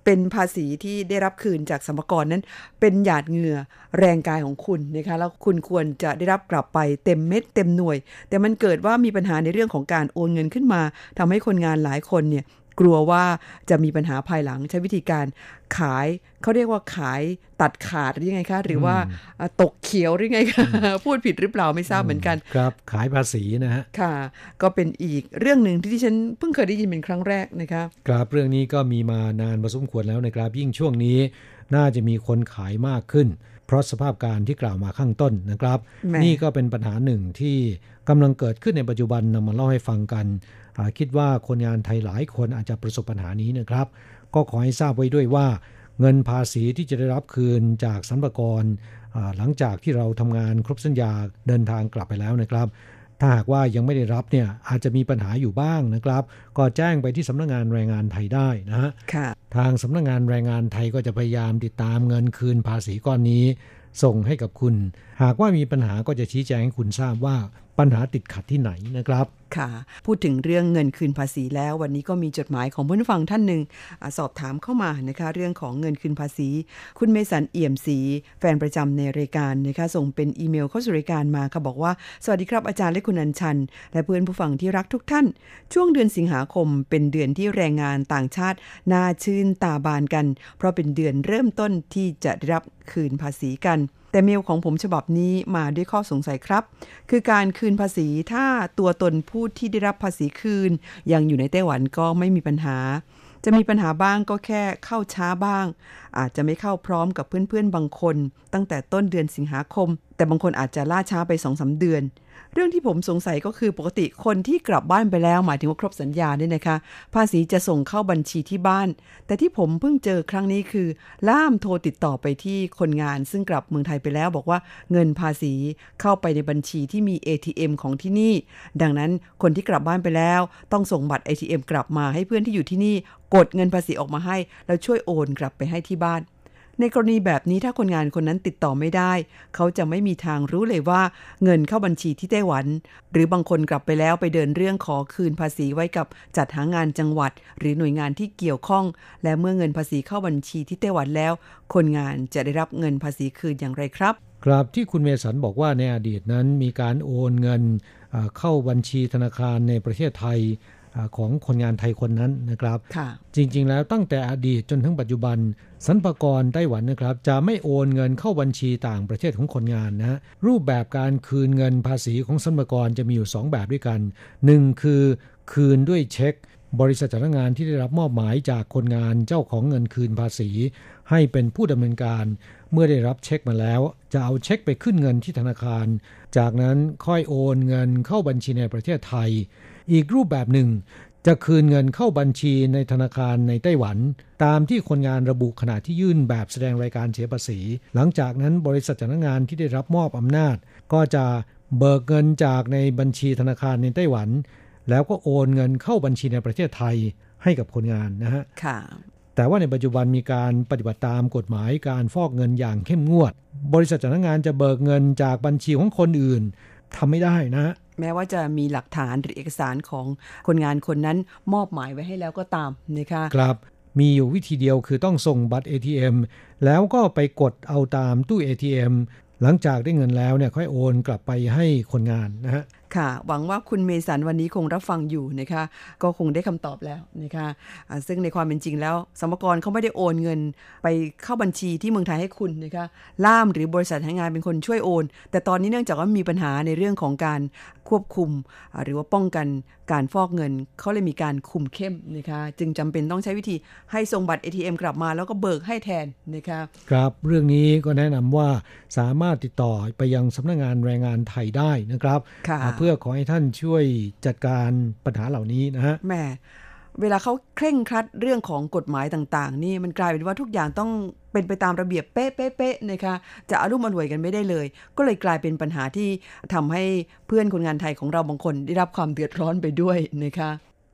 เป็นภาษีที่ได้รับคืนจากสรรพากรนั้น เป็นหยาดเหงื่อแรงกายของคุณนะคะแล้วคุณควรจะได้รับกลับไปเต็มเม็ดเต็มหน่วย แต่มันเกิดว่ามีปัญหาในเรื่องของการโอนเงินขึ้นมาทำให้คนงานหลายคนเนี่ย กลัวว่าจะมีปัญหาภายหลังใช้วิธีการขายเขาเรียกว่าขายตัดขาดหรือยังไงคะหรือว่าอะตกเขียวหรือไงคะพูดผิดหรือเปล่าไม่ทราบเหมือนกัน
ครับขายภาษีนะฮะ
ค่ะ ก็เป็นอีกเรื่องหนึ่งที่ดิฉันเพิ่งเคยได้ยินเป็นครั้งแรกนะคะ
ครับเรื่องนี้ก็มีมานานพอสมควรแล้วนะครับยิ่งช่วงนี้น่าจะมีคนขายมากขึ้น เพราะสภาพการที่กล่าวมาข้างต้นนะครับ
แหม
นี่ก็เป็นปัญหาหนึ่งที่กำลังเกิดขึ้นในปัจจุบันนำมาเล่าให้ฟังกันอ่า คิดว่าคนงานไทยหลายคนอาจจะประสบปัญหานี้นะครับ ก็ขอให้ทราบไว้ด้วยว่า เงินภาษีที่จะได้รับคืนจากสรรพากรอ่าหลังจากที่เราทำงานครบสัญญาเดินทางกลับไปแล้วนะครับถ้าหากว่ายังไม่ได้รับเนี่ยอาจจะมีปัญหาอยู่บ้างนะครับ ก็แจ้งไปที่สำนักงานแรงงานไทยได้นะฮะ
ค่ะ
ทางสำนักงานแรงงานไทยก็จะพยายามติดตามเงินคืนภาษีก้อนนี้ ส่งให้กับคุณ หากว่ามีปัญหาก็จะชี้แจงให้คุณทราบว่า ปัญหาติดขัดที่ไหนนะครับ
ค่ะ พูดถึงเรื่องเงินคืนภาษีแล้ววันนี้ก็มีจดหมายของผู้ฟังท่านหนึ่งอสอบถามเข้ามานะคะเรื่องของเงินคืนภาษี คุณเมสันเอี่ยมศรีแฟนประจำในรายการนะคะส่งเป็นอีเมลเข้าสู่รายการมาค่ะบอกว่า สวัสดีครับอาจารย์และคุณอัญชัน และเพื่อนผู้ฟังที่รักทุกท่าน ช่วงเดือนสิงหาคม เป็นเดือนที่แรงงานต่างชาติน่าชื่นตาบานกัน เพราะเป็นเดือนเริ่มต้นที่จะได้รับคืนภาษีกัน แต่เมลของผมฉบับนี้มาด้วยข้อสงสัยครับ คือการคืนภาษีถ้าตัวตนผู้ที่ได้รับภาษีคืน ยังอยู่ในไต้หวันก็ไม่มีปัญหา จะมีปัญหาบ้างก็แค่เข้าช้าบ้าง อาจจะไม่เข้าพร้อมกับเพื่อนๆบางคน ตั้งแต่ต้นเดือนสิงหาคมแต่บางคนอาจจะล่าช้าไปสองสาเดือน เรื่องที่ผมสงสัยก็คือปกติคนที่กลับบ้านไปแล้วหมายถึงว่าครบสัญญาเนี่ยนะคะ ภาษีจะส่งเข้าบัญชีที่บ้าน แต่ที่ผมเพิ่งเจอครั้งนี้คือ ล่ามโทรติดต่อไปที่คนงาน ซึ่งกลับเมืองไทยไปแล้วบอกว่าเงินภาษีเข้าไปในบัญชีที่มี ATM ของที่นี่ ดังนั้นคนที่กลับบ้านไปแล้ว ต้องส่งบัตร ATM กลับมาให้เพื่อนที่อยู่ที่นี่ กดเงินภาษีออกมาให้ แล้วช่วยโอนกลับไปให้ที่บ้าน ในกรณีแบบนี้ถ้าคนงานคนนั้นติดต่อไม่ได้ เขาจะไม่มีทางรู้เลยว่าเงินเข้าบัญชีที่ไต้หวัน หรือบางคนกลับไปแล้วไปเดินเรื่องขอคืนภาษีไว้กับจัดหางานจังหวัด หรือหน่วยงานที่เกี่ยวข้อง และเมื่อเงินภาษีเข้าบัญชีที่ไต้หวันแล้ว คนงานจะได้รับเงินภาษีคืนอย่างไรครับ
ครับที่คุณเมสันบอกว่าในอดีตนั้นมีการโอนเงินเข้าบัญชีธนาคารในประเทศไทย ของคนงานไทยคนนั้นนะครับ
ค่ะ
จริง ๆ แล้วตั้งแต่อดีตจนถึงปัจจุบันสรรพากรไต้หวันนะครับ จะไม่โอนเงินเข้าบัญชีต่างประเทศของคนงานนะฮะรูปแบบการคืนเงินภาษีของสรรพากรจะมีอยู่ 2 แบบด้วยกัน 1 คือคืนด้วยเช็ค บริษัทจ้างงานที่ได้รับมอบหมายจากคนงานเจ้าของเงินคืนภาษี ให้เป็นผู้ดำเนินการ เมื่อได้รับเช็คมาแล้ว จะเอาเช็คไปขึ้นเงินที่ธนาคาร จากนั้นค่อยโอนเงินเข้าบัญชีในประเทศไทย อีกรูปแบบหนึ่ง จะคืนเงินเข้าบัญชีในธนาคารในไต้หวัน ตามที่คนงานระบุขณะที่ยื่นแบบแสดงรายการเสียภาษี หลังจากนั้นบริษัทจ้างงานที่ได้รับมอบอำนาจ ก็จะเบิกเงินจากในบัญชีธนาคารในไต้หวัน แล้วก็โอนเงินเข้าบัญชีในประเทศไทยให้กับคนงานนะฮะ
ค่ะ
แต่ว่าในปัจจุบันมีการปฏิบัติตามกฎหมายการฟอกเงินอย่างเข้มงวด บริษัทจ้างงานจะเบิกเงินจากบัญชีของคนอื่น ทำไม่ได้นะฮะ
แม้ว่าจะมีหลักฐานหรือเอกสารของคนงานคนนั้นมอบหมายไว้ให้แล้วก็ตามนะคะ
ครับมีอยู่วิธีเดียวคือต้องส่งบัตร ATM แล้วก็ไปกดเอาตามตู้ ATM หลังจากได้เงินแล้วเนี่ยค่อยโอนกลับไปให้คนงานนะฮะ
ค่ะ หวังว่าคุณเมสันวันนี้คงรับฟังอยู่นะคะ ก็คงได้คำตอบแล้วนะคะอ่าซึ่งในความเป็นจริงแล้ว สมกรเขาไม่ได้โอนเงิน ไปเข้าบัญชีที่เมืองไทยให้คุณนะคะล่ามหรือบริษัทให้งานเป็นคนช่วยโอน แต่ตอนนี้เนื่องจากว่ามีปัญหาในเรื่องของการควบคุมอ่าหรือว่าป้องกันการฟอกเงินเขาเลยมีการคุมเข้มนะคะจึงจำเป็นต้องใช้วิธีให้ส่งบัตร ATM กลับมา แล้วก็เบิกให้แทนนะคะ
ครับเรื่องนี้ก็แนะนำว่าสามารถติดต่อไปยังสำนักงานแรงงานไทยได้นะครับ
ค่ะ
อ่าเพื่อขอให้ท่านช่วยจัดการปัญหาเหล่านี้นะฮะ
แหม่เวลาเขาเคร่งครัดเรื่องของกฎหมายต่าง ๆ นี่มันกลายเป็นว่าทุกอย่างต้องเป็นไปตามระเบียบเป๊ะๆๆนะคะจะอารุ่มอร่วยกันไม่ได้เลย ก็เลยกลายเป็นปัญหาที่ทำให้เพื่อนคนงานไทยของเราบางคนได้รับความเดือดร้อนไปด้วยนะคะ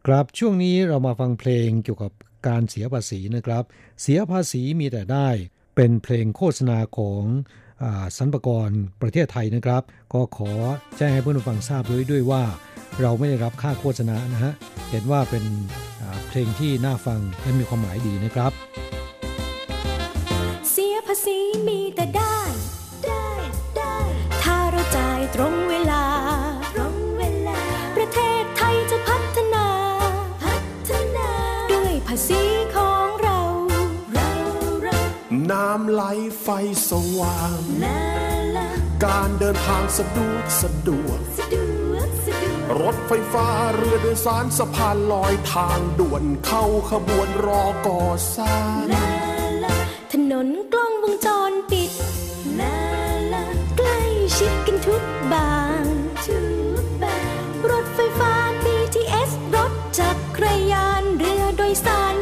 ครับช่วงนี้เรามาฟังเพลงเกี่ยวกับการเสียภาษีนะครับ เสียภาษีมีแต่ได้เป็นเพลงโฆษณาของอา สรรพากรประเทศไทยนะครับ ก็ขอแจ้งให้เพื่อนฟังทราบด้วยด้วยว่า เราไม่ได้รับค่าโฆษณานะฮะเห็นว่าเป็นเพลงที่น่าฟังและมีความหมายดีนะครับ
เสียภาษีมีแต่ได้ได้ น้ำ
ไหลไฟสว่าง
ลาลา
การเดินทางสะดวกสะดวก
สะดวกสะดวก
รถไฟฟ้าเรือโดยสารสะพานลอยทางด่วนเข้าขบวนรอก่อสร้าง
ลาลาถนนกล้องวงจรปิดลาลาใกล้ชิดกันทุกบางทุกบางรถไฟฟ้า BTS รถจักรยานเรือโดยสาร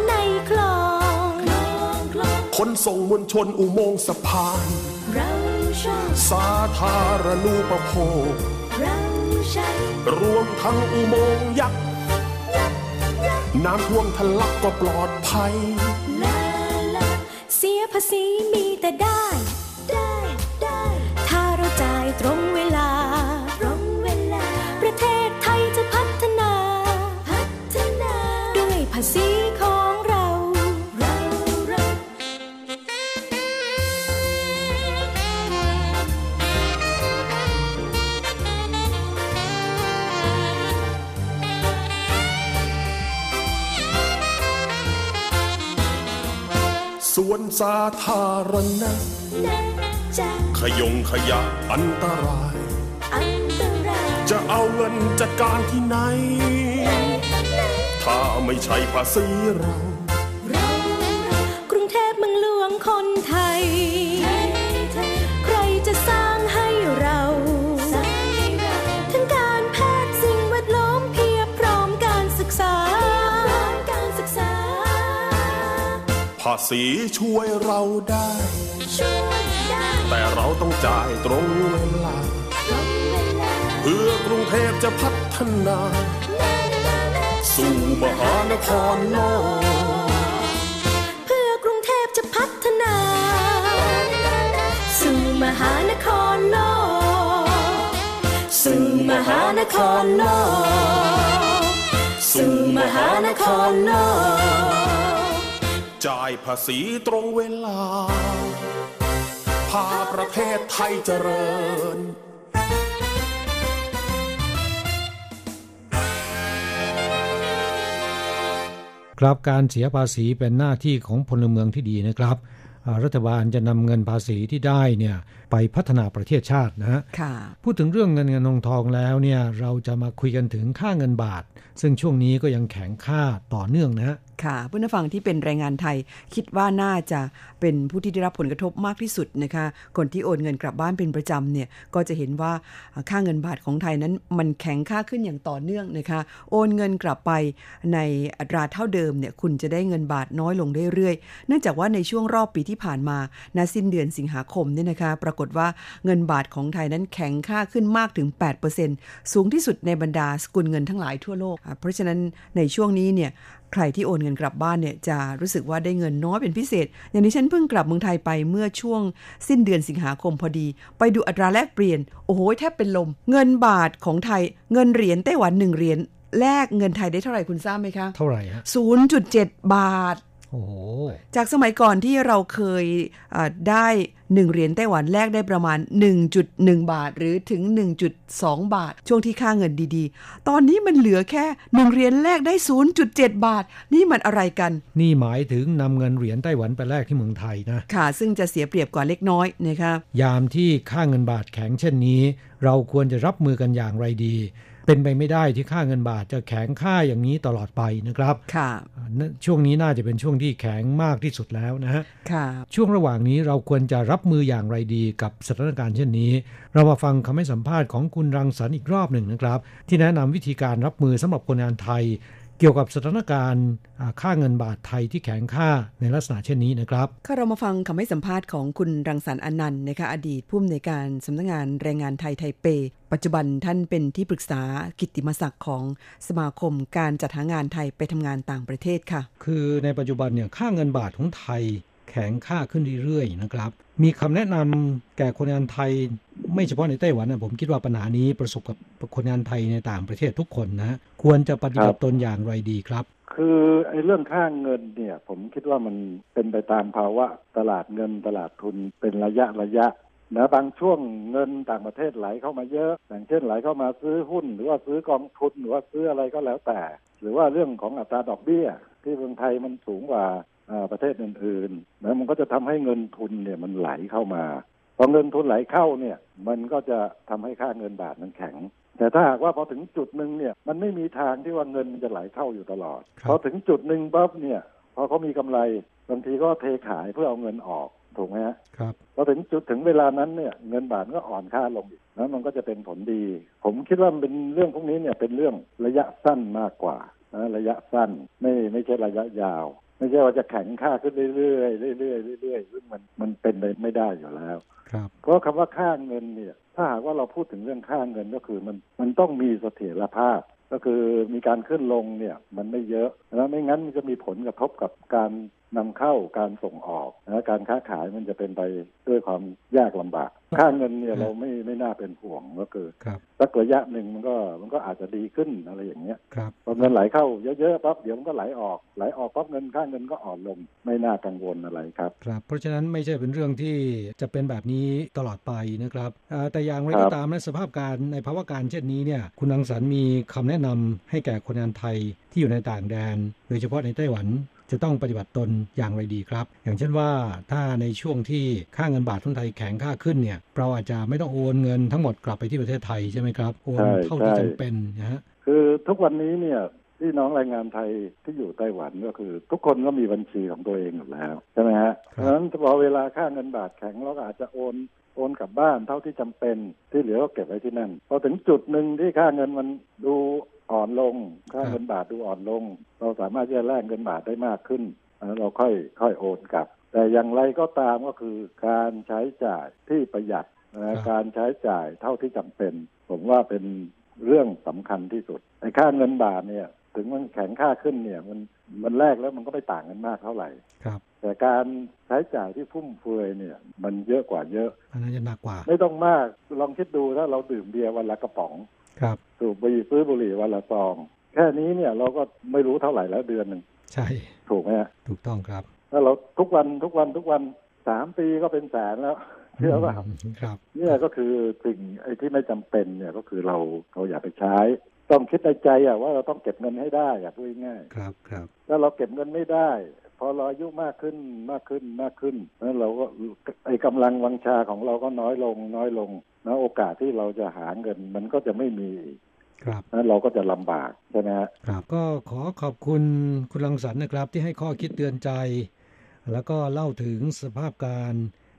ส่งมวลชนอุโมงค์สะพาน
เราชอบ
สาธารณูปโภค
เราใช้
รวมทั้งอุโมงค์ยักษ์น้ำท่วมทะลักก็ปลอดภัย
ลาลา เสียภาษีมีแต่ได้ ได้ ได้ ถ้าเราจ่ายตรงเวลา วน
สาธารณะ
นะจะ
ขยงขยะอันตราย
อันตราย
จะเอาเงินจัดการที่ไหน ถ้าไม่ใช่ภาษีเรา
เราเรากรุงเทพเมืองหลวงคนไทยาษี
ช่วยเราได้
ช่วยได้
แต่เราต้องจ่ายตรงเวลา
ตรงเวลา
เพื่อกรุงเทพจะพัฒนา สู่มหานครโลก
เพื่อกรุงเทพจะพัฒนา สู่มหานครโลกสู่มหานครโลกสู่มหานครโลก
จ่ายภาษีตรงเวลา พาประเทศไทยเจริญ
ครับการเสียภาษีเป็นหน้าที่ของพลเมืองที่ดีนะครับอ่ารัฐบาลจะนำเงินภาษีที่ได้เนี่ยไปพัฒนาประเทศชาตินะฮะ
ค่ะ
พูดถึงเรื่องเงินเงินทองทองแล้วเนี่ยเราจะมาคุยกันถึงค่าเงินบาท ซึ่งช่วงนี้ก็ยังแข็งค่าต่อเนื่องนะฮะ
ค่ะผู้นฟังที่เป็นแรงงานไทย คิดว่าน่าจะเป็นผู้ที่ได้รับผลกระทบมากที่สุดนะคะ คนที่โอนเงินกลับบ้านเป็นประจำเนี่ยก็จะเห็นว่าค่าเงินบาทของไทยนั้นมันแข็งค่าขึ้นอย่างต่อเนื่องนะคะ โอนเงินกลับไปในอัตราเท่าเดิมเนี่ยคุณจะได้เงินบาทน้อยลงเรื่อยๆเนื่องจากว่าในช่วงรอบปีที่ผ่านมาณสิ้นเดือนสิงหาคมเนี่ยนะคะ ปรากฏว่าเงินบาทของไทยนั้นแข็งค่าขึ้นมากถึง 8%สูงที่สุดในบรรดาสกุลเงินทั้งหลายทั่วโลก เพราะฉะนั้นในช่วงนี้เนี่ย รที่โอนเงินกลับบ้านเนี่ยจะรู้สึกว่าได้เงินน้อยเป็นพิเศษ อย่างนี้ฉันเพิ่งกลับเมืองไทยไปเมื่อช่วงสิ้นเดือนสิงหาคมพอดี ไปดูอัตราแลกเปลี่ยน โอ้โหแทบเป็นลม เงินบาทของไทย เงินเหรียญไต้หวันหนึ่งเหรียญแลกเงินไทยได้เท่าไหร่คุณทราบไหมคะ
เท่าไหร่ฮะ
0.7บาท
โอ้โห
จากสมัยก่อนที่เราเคยอ่าได้1เหรียญไต้หวันแลกได้ประมาณ 1.1 บาท หรือถึง 1.2 บาท ช่วงที่ค่าเงินดีๆ ตอนนี้มันเหลือแค่1เหรียญแลกได้ 0.7 บาท นี่มันอะไรกัน
นี่หมายถึงนำเงินเหรียญไต้หวันไปแลกที่เมืองไทยนะ
ค่ะ ซึ่งจะเสียเปรียบกว่าเล็กน้อยนะคะ
ยามที่ค่าเงินบาทแข็งเช่นนี้ เราควรจะรับมือกันอย่างไรดี เป็นไปไม่ได้ที่ค่าเงินบาทจะแข็งค่าอย่างนี้ตลอดไปนะครับ
ค่ะ
อ่านะช่วงนี้น่าจะเป็นช่วงที่แข็งมากที่สุดแล้วนะฮะ
ค่ะ
ช่วงระหว่างนี้เราควรจะรับมืออย่างไรดีกับสถานการณ์เช่นนี้ เรามาฟังคำให้สัมภาษณ์ของคุณรังสรรค์อีกรอบหนึ่งนะครับ ที่แนะนำวิธีการรับมือสำหรับคนงานไทย เกี่ยวกับสถานการณ์อ่าค่าเงินบาทไทยที่แข็งค่าในลักษณะเช่นนี้นะครับ
ค่ะเรามาฟังคำให้สัมภาษณ์ของคุณรังสรรค์อนันต์นะคะอดีตผู้อำนวยการสำนักงานแรงงานไทยไทเป ปัจจุบันท่านเป็นที่ปรึกษากิตติมศักดิ์ของสมาคมการจัดหางานไทยไปทำงานต่างประเทศค่ะ
คือในปัจจุบันเนี่ยค่าเงินบาทของไทย แข็งค่าขึ้นเรื่อยๆนะครับ มีคำแนะนำแก่คนงานไทย ไม่เฉพาะในไต้หวันนะผมคิดว่าปัญหานี้ประสบกับคนงานไทยในต่างประเทศทุกคนนะควรจะปฏิบัติตนอย่างไรดีครับ
คือไอ้เรื่องค่าเงินเนี่ย ผมคิดว่ามันเป็นไปตามภาวะตลาดเงินตลาดทุนเป็นระยะระยะนะบางช่วงเงินต่างประเทศไหลเข้ามาเยอะ อย่างเช่นไหลเข้ามาซื้อหุ้น หรือว่าซื้อกองทุนหรือว่าซื้ออะไรก็แล้วแต่ หรือว่าเรื่องของอัตราดอกเบี้ย ที่เมืองไทยมันสูงกว่า ประเทศอื่นๆนะมันก็จะทำให้เงินทุนเนี่ยมันไหลเข้ามาพอเงินทุนไหลเข้าเนี่ย มันก็จะทำให้ค่าเงินบาทมันแข็ง แต่ถ้าหากว่าพอถึงจุดหนึ่งเนี่ย มันไม่มีทางที่ว่าเงินมันจะไหลเข้าอยู่ตลอด พอถึงจุดหนึ่งปั๊บเนี่ยพอเขามีกำไรบางทีก็เทขายเพื่อเอาเงินออกถูกไหมฮะ
ครับ
พอถึงจุดถึงเวลานั้นเนี่ย เงินบาทก็อ่อนค่าลงอีกแล้วมันก็จะเป็นผลดี ผมคิดว่ามันเป็นเรื่องพวกนี้เนี่ยเป็นเรื่องระยะสั้นมากกว่านะระยะสั้นไม่ไม่ใช่ระยะยาว ไม่ใช่ว่าจะแข็งค่าขึ้นเรื่อยๆเรื่อยๆเรื่อยๆซึ่งมันมันเป็นไปไม่ได้อยู่แล้ว
ครับ
เพราะคำว่าค่าเงินเนี่ย ถ้าหากว่าเราพูดถึงเรื่องค่าเงินก็คือมันมันต้องมีเสถียรภาพ ก็คือมีการขึ้นลงเนี่ย มันไม่เยอะแล้วไม่งั้นมันจะมีผลกระทบกับการ นำเข้าการส่งออกนะการค้าขายมันจะเป็นไปด้วยความยากลำบาก ค่าเงินเนี่ยเราไม่ไม่น่าเป็นห่วงก็คือ
ครับ
สักระยะหนึ่งมันก็มันก็อาจจะดีขึ้นอะไรอย่างเงี้ย
ครับ
พอเงินไหลเข้าเยอะๆปั๊บเดี๋ยวมันก็ไหลออกไหลออกปั๊บเงินค่าเงินก็อ่อนลงไม่น่ากังวลอะไรครับ
ครับ เพราะฉะนั้นไม่ใช่เป็นเรื่องที่จะเป็นแบบนี้ตลอดไปนะครับอ่าแต่อย่างไร
ครั
ก็
บ
ตามในสภาพการในภาวะการเช่นนี้เนี่ยคุณรังสรรค์มีคำแนะนำให้แก่คนงานไทยที่อยู่ในต่างแดน โดยเฉพาะในไต้หวัน จะต้องปฏิบัติตนอย่างไรดีครับ อย่างเช่นว่าถ้าในช่วงที่ค่าเงินบาททุนไทยแข็งค่าขึ้นเนี่ยเราอาจจะไม่ต้องโอนเงินทั้งหมดกลับไปที่ประเทศไทยใช่ไหมครับโอน
ใช่
เท่าที่
ใช่
จำเป็นนะฮะ
คือทุกวันนี้เนี่ยพี่น้องแรงงานไทยที่อยู่ไต้หวันก็คือ ทุกคนก็มีบัญชีของตัวเองอยู่แล้วใช่ไหมฮะเพราะฉะนั้นพอเวลาค่าเงินบาทแข็งเราก็อาจจะโอนโอนกลับบ้านเท่าที่จำเป็นที่เหลือก็เก็บไว้ที่นั่นพอถึงจุดหนึ่งที่ค่าเงินมันดู อ่อนลงค่าเงินบาทดูอ่อนลง เราสามารถที่จะแลกเงินบาทได้มากขึ้นแล้วเราค่อยค่อยโอนกลับ แต่อย่างไรก็ตามก็คือการใช้จ่ายที่ประหยัดนะการใช้จ่ายเท่าที่จำเป็น ผมว่าเป็นเรื่องสำคัญที่สุดไอ้ค่าเงินบาทเนี่ย ถึงมันแข็งค่าขึ้นเนี่ย มันมันแลกแล้วมันก็ไม่ต่างกันมากเท่าไหร่
ครับ
แต่การใช้จ่ายที่ฟุ่มเฟือยเนี่ย มันเยอะกว่าเยอะ
อันนั้นจะหนักกว่า
ไม่ต้องมากลองคิดดูถ้าเราดื่มเบียร์วันละกระป๋อง
ครับ
สูบบุหรี่ซื้อบุหรี่วันละซอง แค่นี้เนี่ยเราก็ไม่รู้เท่าไหร่แล้วเดือนหนึ่ง
ใช่
ถูกไหมฮะ
ถูกต้องครับ
ถ้าเราทุกวันทุกวันทุกวันสามปีก็เป็นแสนแล้วเชื่อป่ะ
ครับ
เนี่ยก็คือสิ่งไอ้ที่ไม่จำเป็นเนี่ยก็คือเราเราอย่าไปใช้ ต้องคิดในใจอะว่าเราต้องเก็บเงินให้ได้อะพูดง่าย
ครับครับ
ถ้าเราเก็บเงินไม่ได้ พอเราอายุมากขึ้นมากขึ้นมากขึ้นนั้นเราก็ไอ้กำลังวังชาของเราก็น้อยลงน้อยลง นะโอกาสที่เราจะหาเงินมันก็จะไม่มีอีก
ครับ
นั้นเราก็จะลำบากใช่ไหมฮะ
ครับก็ขอขอบคุณคุณรังสรรค์นะครับ ที่ให้ข้อคิดเตือนใจ แล้วก็เล่าถึงสภาพการ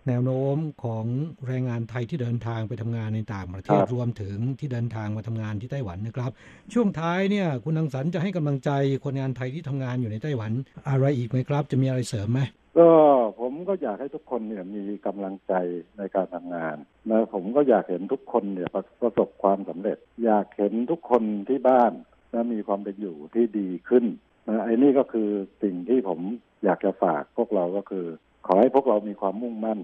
แนวโน้มของแรงงานไทยที่เดินทางไปทำงานในต่างประเทศ
ครับ
รวมถึงที่เดินทางมาทำงานที่ไต้หวันนะครับ ช่วงท้ายเนี่ยคุณรังสรรค์จะให้กำลังใจคนงานไทยที่ทำงานอยู่ในไต้หวันอะไรอีกไหมครับ จะมีอะไรเสริมไหม
ก็ผมก็อยากให้ทุกคนเนี่ยมีกำลังใจในการทำงานนะผมก็อยากเห็นทุกคนเนี่ยประประสบความสำเร็จ อยากเห็นทุกคนที่บ้านนะมีความเป็นอยู่ที่ดีขึ้นนะไอ้นี่ก็คือสิ่งที่ผมอยากจะฝากพวกเราก็คือ ขอให้พวกเรามีความมุ่งมั่น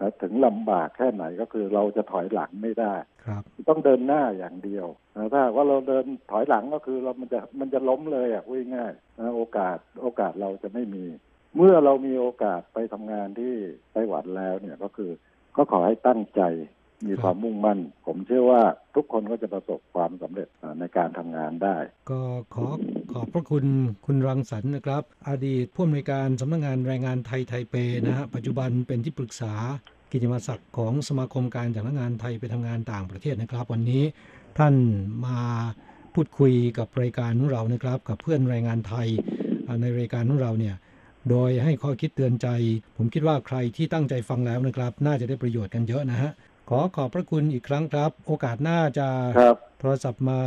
นะถึงลำบากแค่ไหนก็คือเราจะถอยหลังไม่ได้
ครับ
ต้องเดินหน้าอย่างเดียวนะถ้าหากว่าเราเดินถอยหลังก็คือเรามันจะมันจะล้มเลยอะพูดง่ายๆนะโอกาสโอกาสเราจะไม่มี เมื่อเรามีโอกาสไปทำงานที่ไต้หวันแล้วเนี่ยก็คือ ก็ขอให้ตั้งใจมีความมุ่งมั่น ผมเชื่อว่าทุกคนก็จะประสบความสำเร็จอ่าในการทำงานได้
ก็ขอขอบพระคุณคุณรังสรรค์นะครับ อดีตผู้อำนวยการสำนักงานแรงงานไทยไทเปนะฮะปัจจุบันเป็นที่ปรึกษากิจมศักดิ์ของสมาคมการจัดงานไทยไปทำงานต่างประเทศนะครับ วันนี้ท่านมาพูดคุยกับรายการของเรานะครับ กับเพื่อนแรงงานไทยอ่าในรายการของเราเนี่ย โดยให้ข้อคิดเตือนใจ ผมคิดว่าใครที่ตั้งใจฟังแล้วนะครับ น่าจะได้ประโยชน์กันเยอะนะฮะ ขอขอบพระคุณอีกครั้งครับ โอกาสหน้าจะ
ครับ
โทรศัพท์มา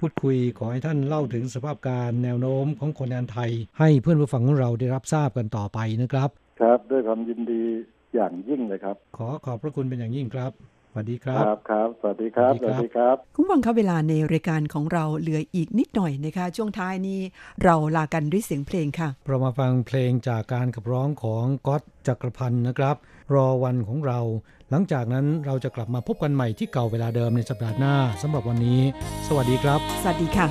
พูดคุยขอให้ท่านเล่าถึงสภาพการแนวโน้มของคนงานไทย ให้เพื่อนผู้ฟังของเราได้รับทราบกันต่อไปนะครับ
ครับด้วยความยินดีอย่างยิ่งเลยครับ
ขอขอบพระคุณเป็นอย่างยิ่งครับ สวัสดีครับ
ครับครับ สวัสดีครับ
ส
ส
วั
วั
ส
ส
ดี
ดี
ค
ค
รั
รับบ
คุณผู้ฟังคะเวลาในรายการของเราเหลืออีกนิดหน่อยนะคะ ช่วงท้ายนี้เราลากันด้วยเสียงเพลงค่ะ
เรามาฟังเพลงจากการขับร้องของก๊อตจักรพันธ์นะครับ รอวันของเรา หลังจากนั้นเราจะกลับมาพบกันใหม่ที่เก่าเวลาเดิมในสัปดาห์หน้าสำหรับวันนี้ สวัสดีครับ
สวัสดีค่ะ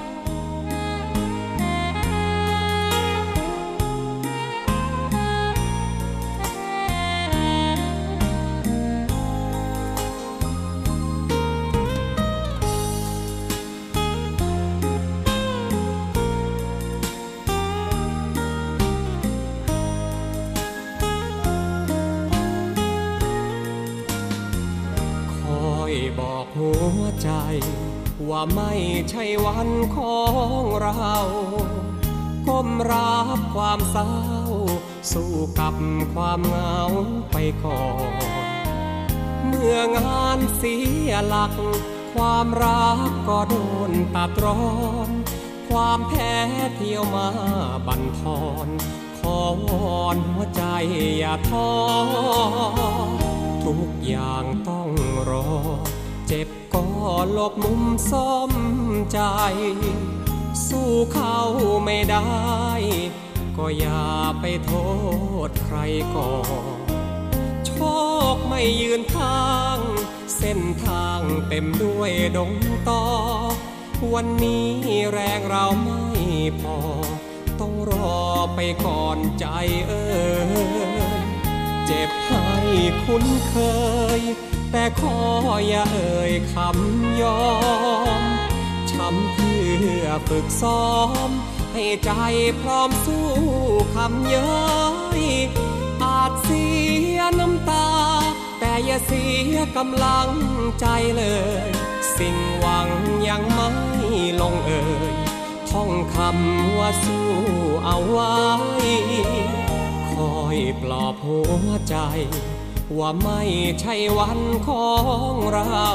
เราก้มรับความเศร้า สู้กับความเหงาไปก่อน เมื่องานเสียหลัก ความรักก็โดนตัดร้อน ความแพ้เที่ยวมาบั่นทอน ขอวอนหัวใจอย่าท้อทุกอย่างต้องรอ เจ็บก็หลบมุมซ่อมใจ สู้เขาไม่ได้ ก็อย่าไปโทษใครก่อนโชคไม่ยืนทาง เส้นทางเต็มด้วยดงตอ วันนี้แรงเราไม่พอ ต้องรอไปก่อนใจเอ่ยเจ็บให้คุ้นเคย แต่ขออย่าเอ่ยคำยอมำเพื่อฝึกซ้อม ให้ใจพร้อมสู้คำเย้ยอาจเสียน้ำตา แต่อย่าเสียกำลังใจเลย สิ่งหวังยังไม่ลงเอ่ยท่องคำว่าสู้เอาไว้ คอยปลอบหัวใจ ว่าไม่ใช่วันของเรา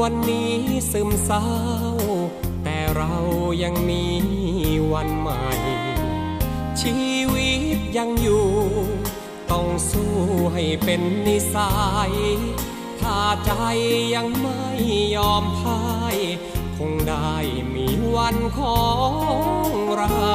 วันนี้ซึมเศร้า แต่เรายังมีวันใหม่ ชีวิตยังอยู่ ต้องสู้ให้เป็นนิสัย ถ้าใจยังไม่ยอมพ่าย คงได้มีวันของเรา